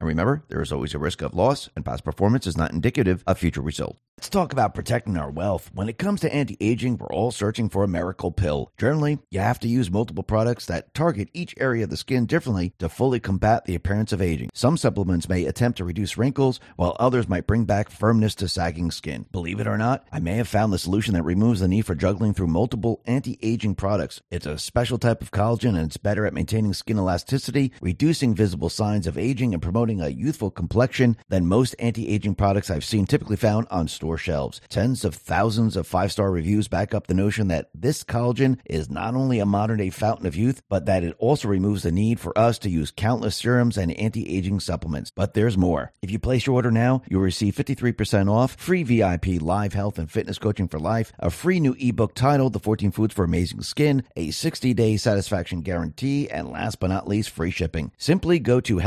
And remember, there is always a risk of loss, and past performance is not indicative of future results. Let's talk about protecting our wealth. When it comes to anti aging, we're all searching for a miracle pill. Generally, you have to use multiple products that target each area of the skin differently to fully combat the appearance of aging. Some supplements may attempt to reduce wrinkles, while others might bring back firmness to sagging skin. Believe it or not, I may have found the solution that removes the need for juggling through multiple anti aging products. It's a special type of collagen and it's better at maintaining skin elasticity, reducing visible signs of aging, and promoting a youthful complexion than most anti aging products I've seen typically found on store shelves. Tens of thousands of five star reviews back up the notion that this collagen is not only a modern day fountain of youth, but that it also removes the need for us to use countless serums and anti aging supplements. But there's more. If you place your order now, you'll receive 53% off, free VIP live health and fitness coaching for life, a free new ebook titled The 14 Foods for Amazing Skin, a 60 day satisfaction guarantee, and last but not least, free shipping. Simply go to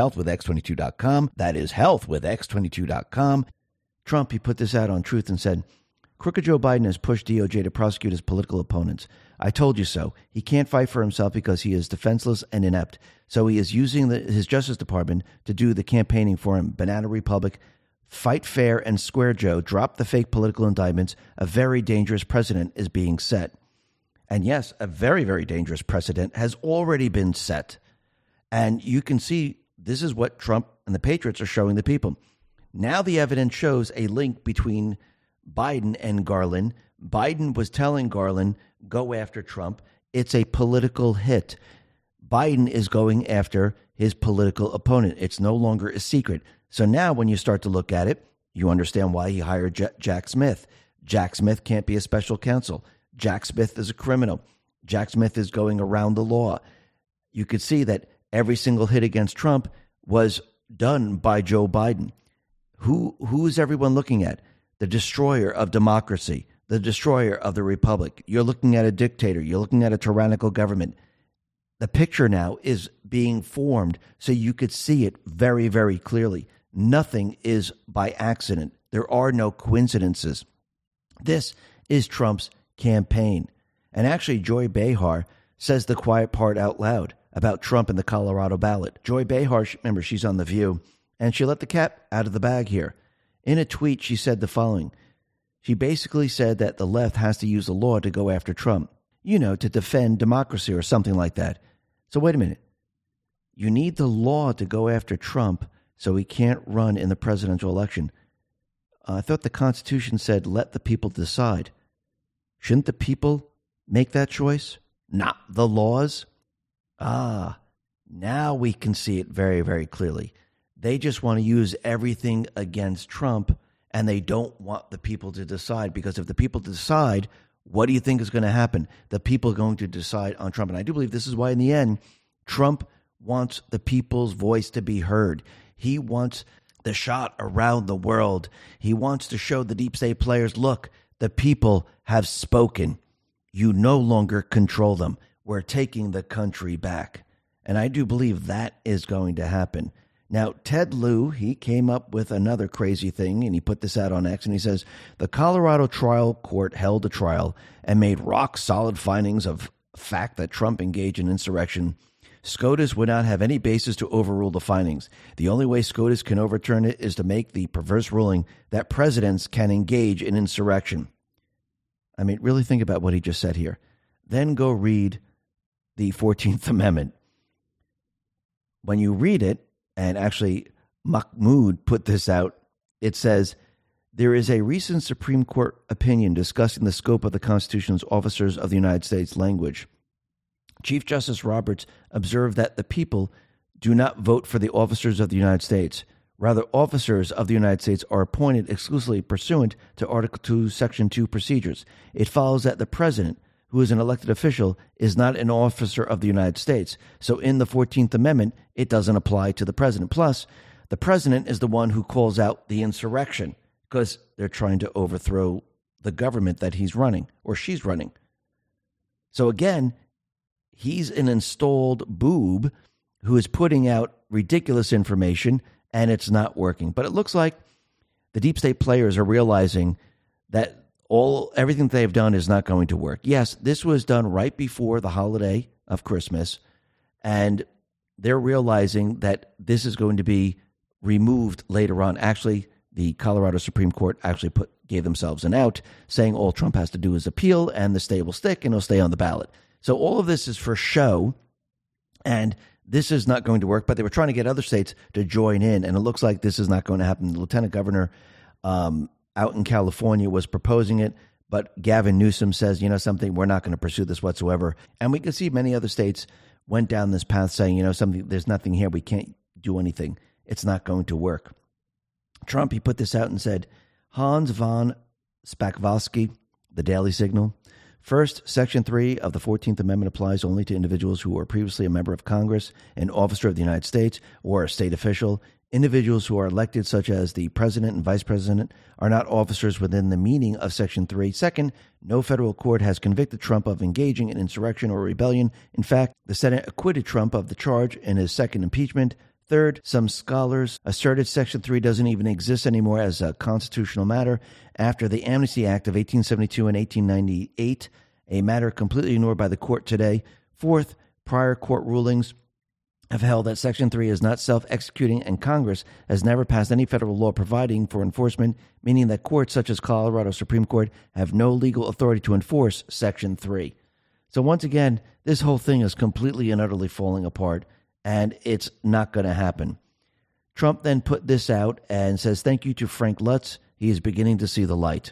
healthwithx22.com. That is healthwithx22.com. Trump, he put this out on Truth and said, Crooked Joe Biden has pushed DOJ to prosecute his political opponents. I told you so. He can't fight for himself because he is defenseless and inept. So he is using the, his Justice Department to do the campaigning for him. Banana Republic, fight fair and square, Joe. Drop the fake political indictments. A very dangerous precedent is being set. And yes, a very, very dangerous precedent has already been set. And you can see this is what Trump and the Patriots are showing the people. Now the evidence shows a link between Biden and Garland. Biden was telling Garland, go after Trump. It's a political hit. Biden is going after his political opponent. It's no longer a secret. So now when you start to look at it, you understand why he hired J- Jack Smith. Jack Smith can't be a special counsel. Jack Smith is a criminal. Jack Smith is going around the law. You could see that every single hit against Trump was done by Joe Biden. Who who is everyone looking at? The destroyer of democracy, the destroyer of the republic. You're looking at a dictator, you're looking at a tyrannical government. The picture now is being formed so you could see it very very clearly. Nothing is by accident. There are no coincidences. This is Trump's campaign. And actually, Joy Behar says the quiet part out loud about Trump and the Colorado ballot. Joy Behar, remember, she's on The View, and she let the cat out of the bag here. In a tweet, she said the following She basically said that the left has to use the law to go after Trump, you know, to defend democracy or something like that. So, wait a minute. You need the law to go after Trump so he can't run in the presidential election. I thought the Constitution said let the people decide. Shouldn't the people make that choice, not the laws? Ah, now we can see it very, very clearly. They just want to use everything against Trump and they don't want the people to decide because if the people decide, what do you think is going to happen? The people are going to decide on Trump. And I do believe this is why, in the end, Trump wants the people's voice to be heard. He wants the shot around the world. He wants to show the deep state players look, the people have spoken. You no longer control them. We're taking the country back. And I do believe that is going to happen. Now, Ted Lieu, he came up with another crazy thing, and he put this out on X, and he says the Colorado trial court held a trial and made rock solid findings of fact that Trump engaged in insurrection. SCOTUS would not have any basis to overrule the findings. The only way SCOTUS can overturn it is to make the perverse ruling that presidents can engage in insurrection. I mean, really think about what he just said here. Then go read the 14th (laughs) Amendment. When you read it, and actually Mahmoud put this out. It says there is a recent Supreme Court opinion discussing the scope of the Constitution's officers of the United States language. Chief Justice Roberts observed that the people do not vote for the officers of the United States. Rather, officers of the United States are appointed exclusively pursuant to Article 2, Section 2 procedures. It follows that the President, who is an elected official, is not an officer of the United States. So in the 14th Amendment, it doesn't apply to the president. Plus, The president is the one who calls out the insurrection because they're trying to overthrow the government that he's running or she's running. So again, he's an installed boob who is putting out ridiculous information and it's not working. But it looks like the deep state players are realizing that all everything they've done is not going to work. Yes, this was done right before the holiday of Christmas and they're realizing that this is going to be removed later on. Actually, the Colorado Supreme Court actually put gave themselves an out, saying all Trump has to do is appeal and the stay will stick and he'll stay on the ballot. So all of this is for show, and this is not going to work. But they were trying to get other states to join in, and it looks like this is not going to happen. The lieutenant governor um, out in California was proposing it, but Gavin Newsom says, you know something, we're not going to pursue this whatsoever. And we can see many other states went down this path saying, you know, something, there's nothing here, we can't do anything. It's not going to work. Trump, he put this out and said, Hans von Spakovsky, the Daily Signal. First, Section 3 of the 14th Amendment applies only to individuals who were previously a member of Congress, an officer of the United States, or a state official. Individuals who are elected, such as the president and vice president, are not officers within the meaning of Section 3. Second, no federal court has convicted Trump of engaging in insurrection or rebellion. In fact, the Senate acquitted Trump of the charge in his second impeachment. Third, some scholars asserted Section 3 doesn't even exist anymore as a constitutional matter after the Amnesty Act of 1872 and 1898, a matter completely ignored by the court today. Fourth, prior court rulings have held that Section 3 is not self executing, and Congress has never passed any federal law providing for enforcement, meaning that courts such as Colorado Supreme Court have no legal authority to enforce Section 3. So, once again, this whole thing is completely and utterly falling apart and it's not going to happen. Trump then put this out and says, Thank you to Frank Luntz. He is beginning to see the light.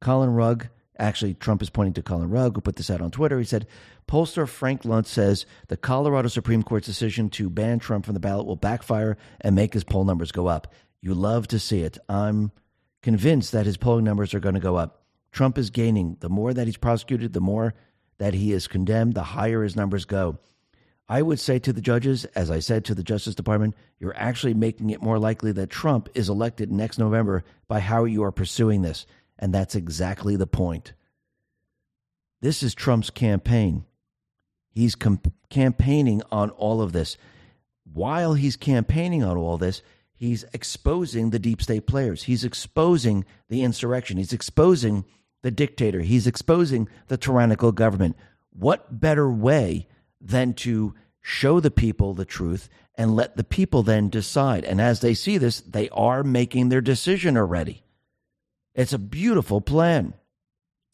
Colin Rugg, actually, Trump is pointing to Colin Rugg, who put this out on Twitter. He said, Pollster Frank Luntz says the Colorado Supreme Court's decision to ban Trump from the ballot will backfire and make his poll numbers go up. You love to see it. I'm convinced that his polling numbers are going to go up. Trump is gaining. The more that he's prosecuted, the more that he is condemned, the higher his numbers go. I would say to the judges, as I said to the Justice Department, you're actually making it more likely that Trump is elected next November by how you are pursuing this. And that's exactly the point. This is Trump's campaign. He's campaigning on all of this. While he's campaigning on all this, he's exposing the deep state players. He's exposing the insurrection. He's exposing the dictator. He's exposing the tyrannical government. What better way? than to show the people the truth and let the people then decide. And as they see this, they are making their decision already. It's a beautiful plan.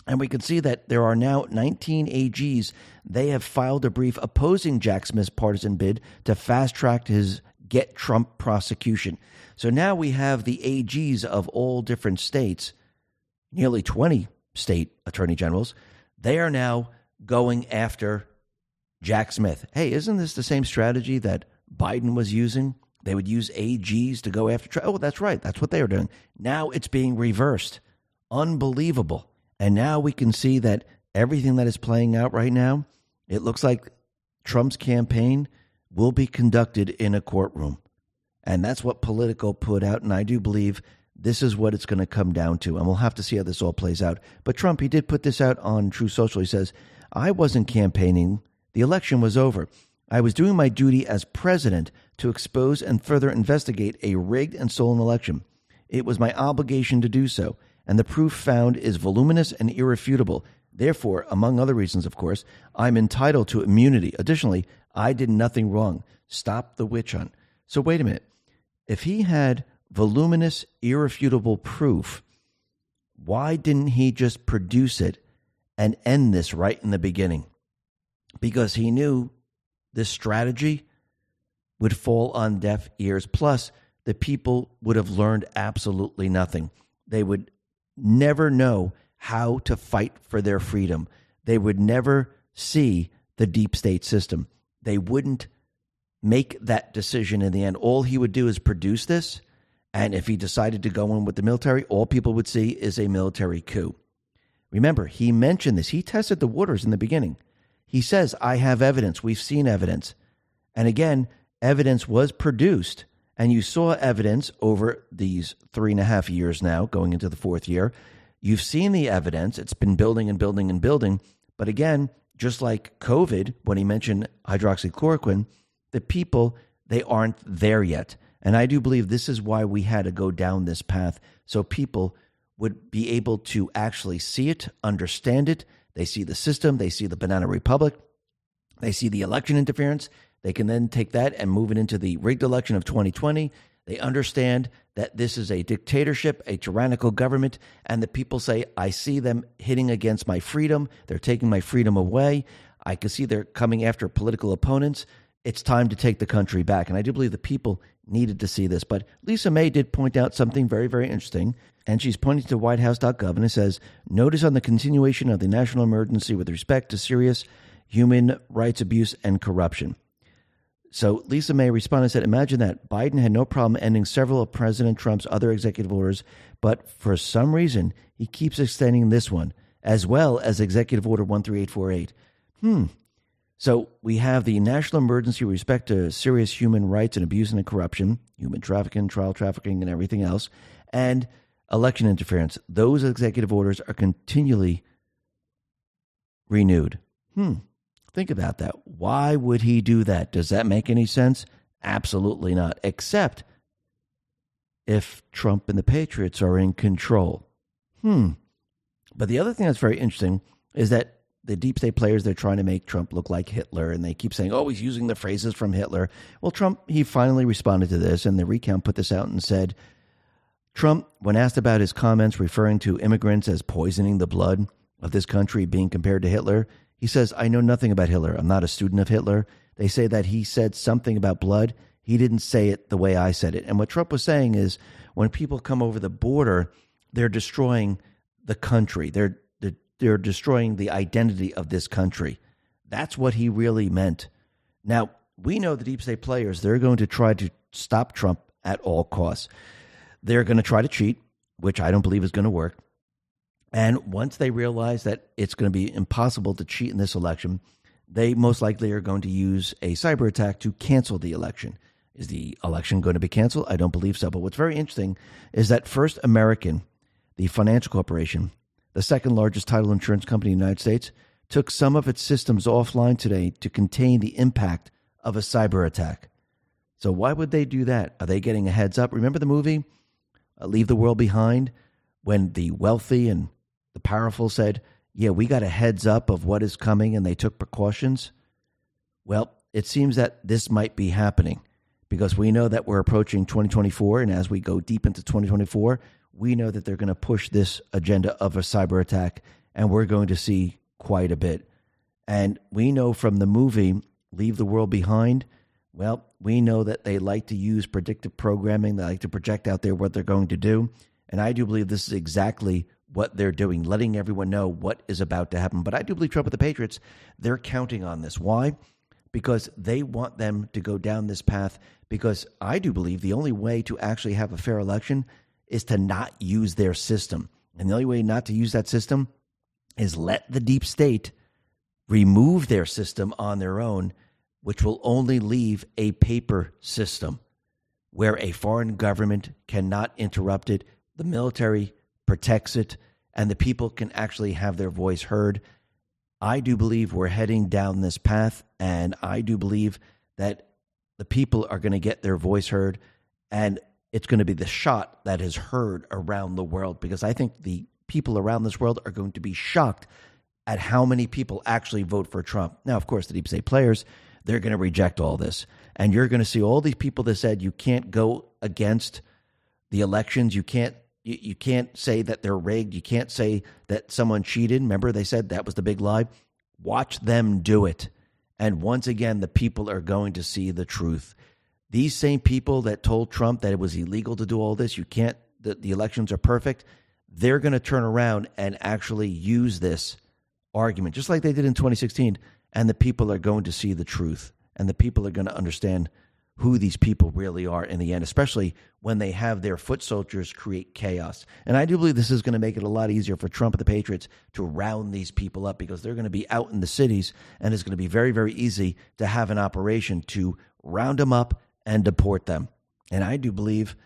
And we can see that there are now 19 AGs. They have filed a brief opposing Jack Smith's partisan bid to fast track his get Trump prosecution. So now we have the AGs of all different states, nearly 20 state attorney generals. They are now going after Jack Smith. Hey, isn't this the same strategy that Biden was using? They would use AGs to go after. Oh, that's right. That's what they were doing. Now it's being reversed. Unbelievable. And now we can see that everything that is playing out right now, it looks like Trump's campaign will be conducted in a courtroom. And that's what Politico put out. And I do believe this is what it's going to come down to. And we'll have to see how this all plays out. But Trump, he did put this out on Truth Social. He says, I wasn't campaigning the election was over. I was doing my duty as president to expose and further investigate a rigged and stolen election. It was my obligation to do so, and the proof found is voluminous and irrefutable. Therefore, among other reasons, of course, I'm entitled to immunity. Additionally, I did nothing wrong. Stop the witch hunt. So, wait a minute. If he had voluminous, irrefutable proof, why didn't he just produce it and end this right in the beginning? because he knew this strategy would fall on deaf ears. Plus, the people would have learned absolutely nothing. They would never know how to fight for their freedom. They would never see the deep state system. They wouldn't make that decision in the end. All he would do is produce this. And if he decided to go in with the military, all people would see is a military coup. Remember, he mentioned this. He tested the waters in the beginning. He says, I have evidence. We've seen evidence. And again, evidence was produced And you saw evidence over these three and a half years now, going into the fourth year. You've seen the evidence. It's been building and building and building. But again, just like COVID, when he mentioned hydroxychloroquine, the people, they aren't there yet. And I do believe this is why we had to go down this path so people would be able to actually see it, understand it. They see the system, they see the Banana Republic, they see the election interference. They can then take that and move it into the rigged election of 2020. They understand that this is a dictatorship, a tyrannical government, and the people say, I see them hitting against my freedom. They're taking my freedom away. I can see they're coming after political opponents. It's time to take the country back. And I do believe the people needed to see this. But Lisa May did point out something very, very interesting. And she's pointing to whitehouse.gov and it says, Notice on the continuation of the national emergency with respect to serious human rights abuse and corruption. So Lisa May responded and said, Imagine that Biden had no problem ending several of President Trump's other executive orders, but for some reason, he keeps extending this one, as well as Executive Order 13848. Hmm. So we have the national emergency with respect to serious human rights and abuse and corruption, human trafficking, trial trafficking, and everything else, and election interference. Those executive orders are continually renewed. Hmm. Think about that. Why would he do that? Does that make any sense? Absolutely not. Except if Trump and the Patriots are in control. Hmm. But the other thing that's very interesting is that the deep state players they're trying to make Trump look like Hitler and they keep saying, "Oh, he's using the phrases from Hitler." Well, Trump he finally responded to this and the recount put this out and said Trump when asked about his comments referring to immigrants as poisoning the blood of this country being compared to Hitler, he says, I know nothing about Hitler. I'm not a student of Hitler. They say that he said something about blood. He didn't say it the way I said it. And what Trump was saying is when people come over the border, they're destroying the country. They're they're, they're destroying the identity of this country. That's what he really meant. Now, we know the deep state players, they're going to try to stop Trump at all costs. They're going to try to cheat, which I don't believe is going to work. And once they realize that it's going to be impossible to cheat in this election, they most likely are going to use a cyber attack to cancel the election. Is the election going to be canceled? I don't believe so. But what's very interesting is that First American, the financial corporation, the second largest title insurance company in the United States, took some of its systems offline today to contain the impact of a cyber attack. So why would they do that? Are they getting a heads up? Remember the movie uh, Leave the World Behind when the wealthy and the powerful said, Yeah, we got a heads up of what is coming and they took precautions. Well, it seems that this might be happening because we know that we're approaching 2024. And as we go deep into 2024, we know that they're going to push this agenda of a cyber attack and we're going to see quite a bit. And we know from the movie Leave the World Behind, well, we know that they like to use predictive programming. They like to project out there what they're going to do. And I do believe this is exactly what they're doing, letting everyone know what is about to happen. But I do believe Trump with the Patriots, they're counting on this. Why? Because they want them to go down this path. Because I do believe the only way to actually have a fair election is to not use their system. And the only way not to use that system is let the deep state remove their system on their own, which will only leave a paper system where a foreign government cannot interrupt it. The military protects it, and the people can actually have their voice heard. I do believe we're heading down this path, and I do believe that the people are going to get their voice heard, and it's going to be the shot that is heard around the world because I think the people around this world are going to be shocked at how many people actually vote for Trump. Now, of course, the deep state players, they're going to reject all this. And you're going to see all these people that said you can't go against the elections, you can't you, you can't say that they're rigged. You can't say that someone cheated. Remember, they said that was the big lie. Watch them do it. And once again, the people are going to see the truth. These same people that told Trump that it was illegal to do all this, you can't, the, the elections are perfect, they're going to turn around and actually use this argument, just like they did in 2016. And the people are going to see the truth. And the people are going to understand who these people really are in the end, especially when they have their foot soldiers create chaos. And I do believe this is going to make it a lot easier for Trump and the Patriots to round these people up because they're going to be out in the cities and it's going to be very, very easy to have an operation to round them up and deport them. And I do believe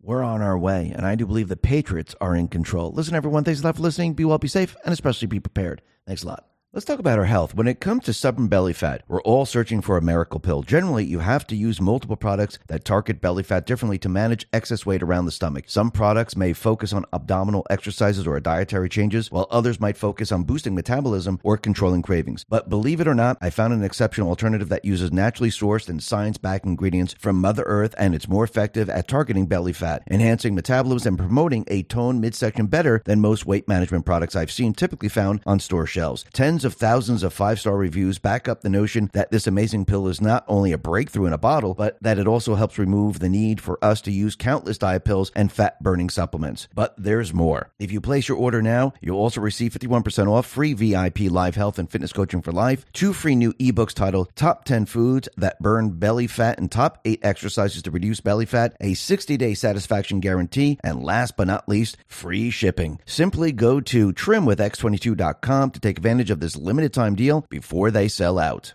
we're on our way. And I do believe the Patriots are in control. Listen, everyone, thanks a lot for listening. Be well, be safe, and especially be prepared. Thanks a lot. Let's talk about our health. When it comes to stubborn belly fat, we're all searching for a miracle pill. Generally, you have to use multiple products that target belly fat differently to manage excess weight around the stomach. Some products may focus on abdominal exercises or dietary changes, while others might focus on boosting metabolism or controlling cravings. But believe it or not, I found an exceptional alternative that uses naturally sourced and science-backed ingredients from Mother Earth, and it's more effective at targeting belly fat, enhancing metabolism, and promoting a toned midsection better than most weight management products I've seen typically found on store shelves. Tens of thousands of five star reviews back up the notion that this amazing pill is not only a breakthrough in a bottle, but that it also helps remove the need for us to use countless diet pills and fat burning supplements. But there's more. If you place your order now, you'll also receive 51% off free VIP live health and fitness coaching for life, two free new ebooks titled Top 10 Foods That Burn Belly Fat and Top 8 Exercises to Reduce Belly Fat, a 60 day satisfaction guarantee, and last but not least, free shipping. Simply go to trimwithx22.com to take advantage of this limited time deal before they sell out.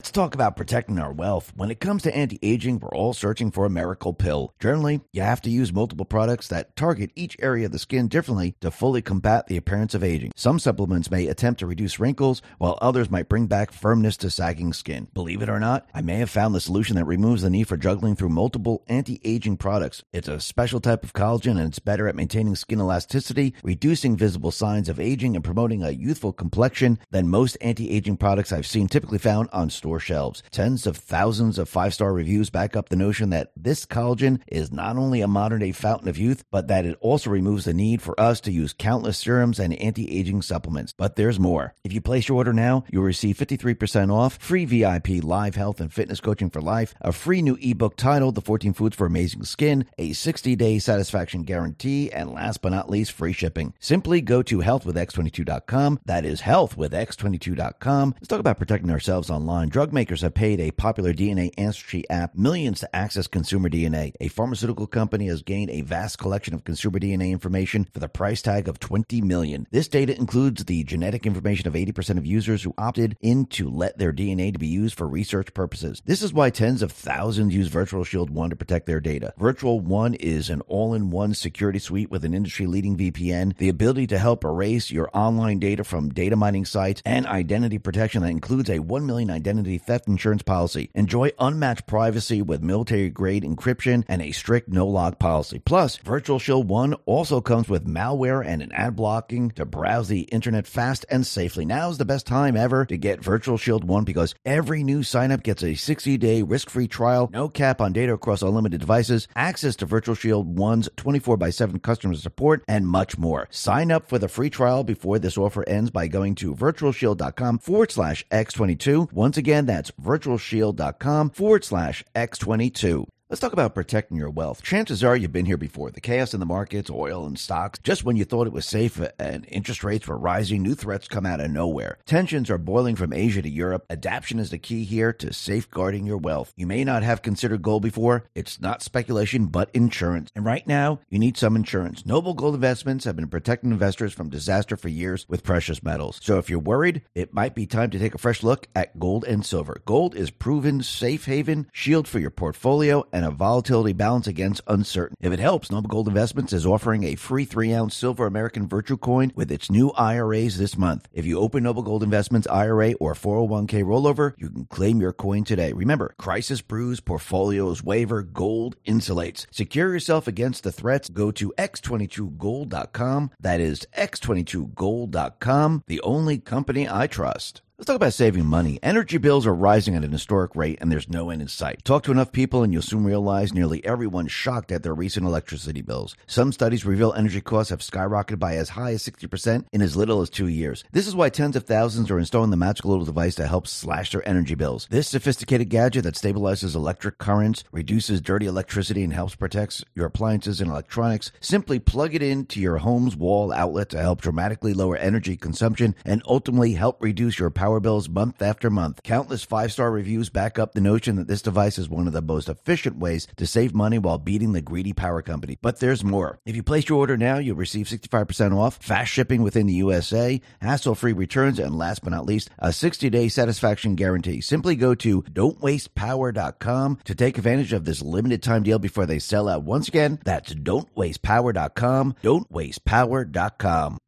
Let's talk about protecting our wealth. When it comes to anti aging, we're all searching for a miracle pill. Generally, you have to use multiple products that target each area of the skin differently to fully combat the appearance of aging. Some supplements may attempt to reduce wrinkles, while others might bring back firmness to sagging skin. Believe it or not, I may have found the solution that removes the need for juggling through multiple anti aging products. It's a special type of collagen and it's better at maintaining skin elasticity, reducing visible signs of aging, and promoting a youthful complexion than most anti aging products I've seen typically found on store shelves. Tens of thousands of five star reviews back up the notion that this collagen is not only a modern day fountain of youth, but that it also removes the need for us to use countless serums and anti aging supplements. But there's more. If you place your order now, you'll receive 53% off, free VIP live health and fitness coaching for life, a free new ebook titled The 14 Foods for Amazing Skin, a 60 day satisfaction guarantee, and last but not least, free shipping. Simply go to healthwithx22.com. That is healthwithx22.com. Let's talk about protecting ourselves online. Drug makers have paid a popular DNA ancestry app millions to access consumer DNA. A pharmaceutical company has gained a vast collection of consumer DNA information for the price tag of 20 million. This data includes the genetic information of 80% of users who opted in to let their DNA to be used for research purposes. This is why tens of thousands use Virtual Shield 1 to protect their data. Virtual 1 is an all-in-one security suite with an industry-leading VPN, the ability to help erase your online data from data mining sites, and identity protection that includes a 1 million identity theft insurance policy. Enjoy unmatched privacy with military-grade encryption and a strict no-log policy. Plus, Virtual Shield 1 also comes with malware and an ad blocking to browse the internet fast and safely. Now's the best time ever to get Virtual Shield 1 because every new signup gets a 60-day risk-free trial, no cap on data across unlimited devices, access to Virtual Shield 1's 24 by 7 customer support, and much more. Sign up for the free trial before this offer ends by going to virtualshield.com forward slash X22. Once again, that's virtualshield.com forward slash X22. Let's talk about protecting your wealth. Chances are you've been here before. The chaos in the markets, oil and stocks, just when you thought it was safe uh, and interest rates were rising, new threats come out of nowhere. Tensions are boiling from Asia to Europe. Adaption is the key here to safeguarding your wealth. You may not have considered gold before. It's not speculation, but insurance. And right now, you need some insurance. Noble Gold Investments have been protecting investors from disaster for years with precious metals. So if you're worried, it might be time to take a fresh look at gold and silver. Gold is proven safe haven, shield for your portfolio, and a volatility balance against uncertain. If it helps, Noble Gold Investments is offering a free three ounce silver American Virtue Coin with its new IRAs this month. If you open Noble Gold Investments IRA or 401k rollover, you can claim your coin today. Remember, crisis brews, portfolios waiver, gold insulates. Secure yourself against the threats. Go to x22gold.com. That is x22gold.com, the only company I trust. Let's talk about saving money. Energy bills are rising at an historic rate and there's no end in sight. Talk to enough people and you'll soon realize nearly everyone's shocked at their recent electricity bills. Some studies reveal energy costs have skyrocketed by as high as 60% in as little as two years. This is why tens of thousands are installing the magical little device to help slash their energy bills. This sophisticated gadget that stabilizes electric currents, reduces dirty electricity, and helps protect your appliances and electronics. Simply plug it into your home's wall outlet to help dramatically lower energy consumption and ultimately help reduce your power bills month after month. Countless five star reviews back up the notion that this device is one of the most efficient ways to save money while beating the greedy power company. But there's more. If you place your order now, you'll receive 65% off, fast shipping within the USA, hassle free returns, and last but not least, a 60 day satisfaction guarantee. Simply go to don'twastepower.com to take advantage of this limited time deal before they sell out. Once again, that's don'twastepower.com. Don'twastepower.com.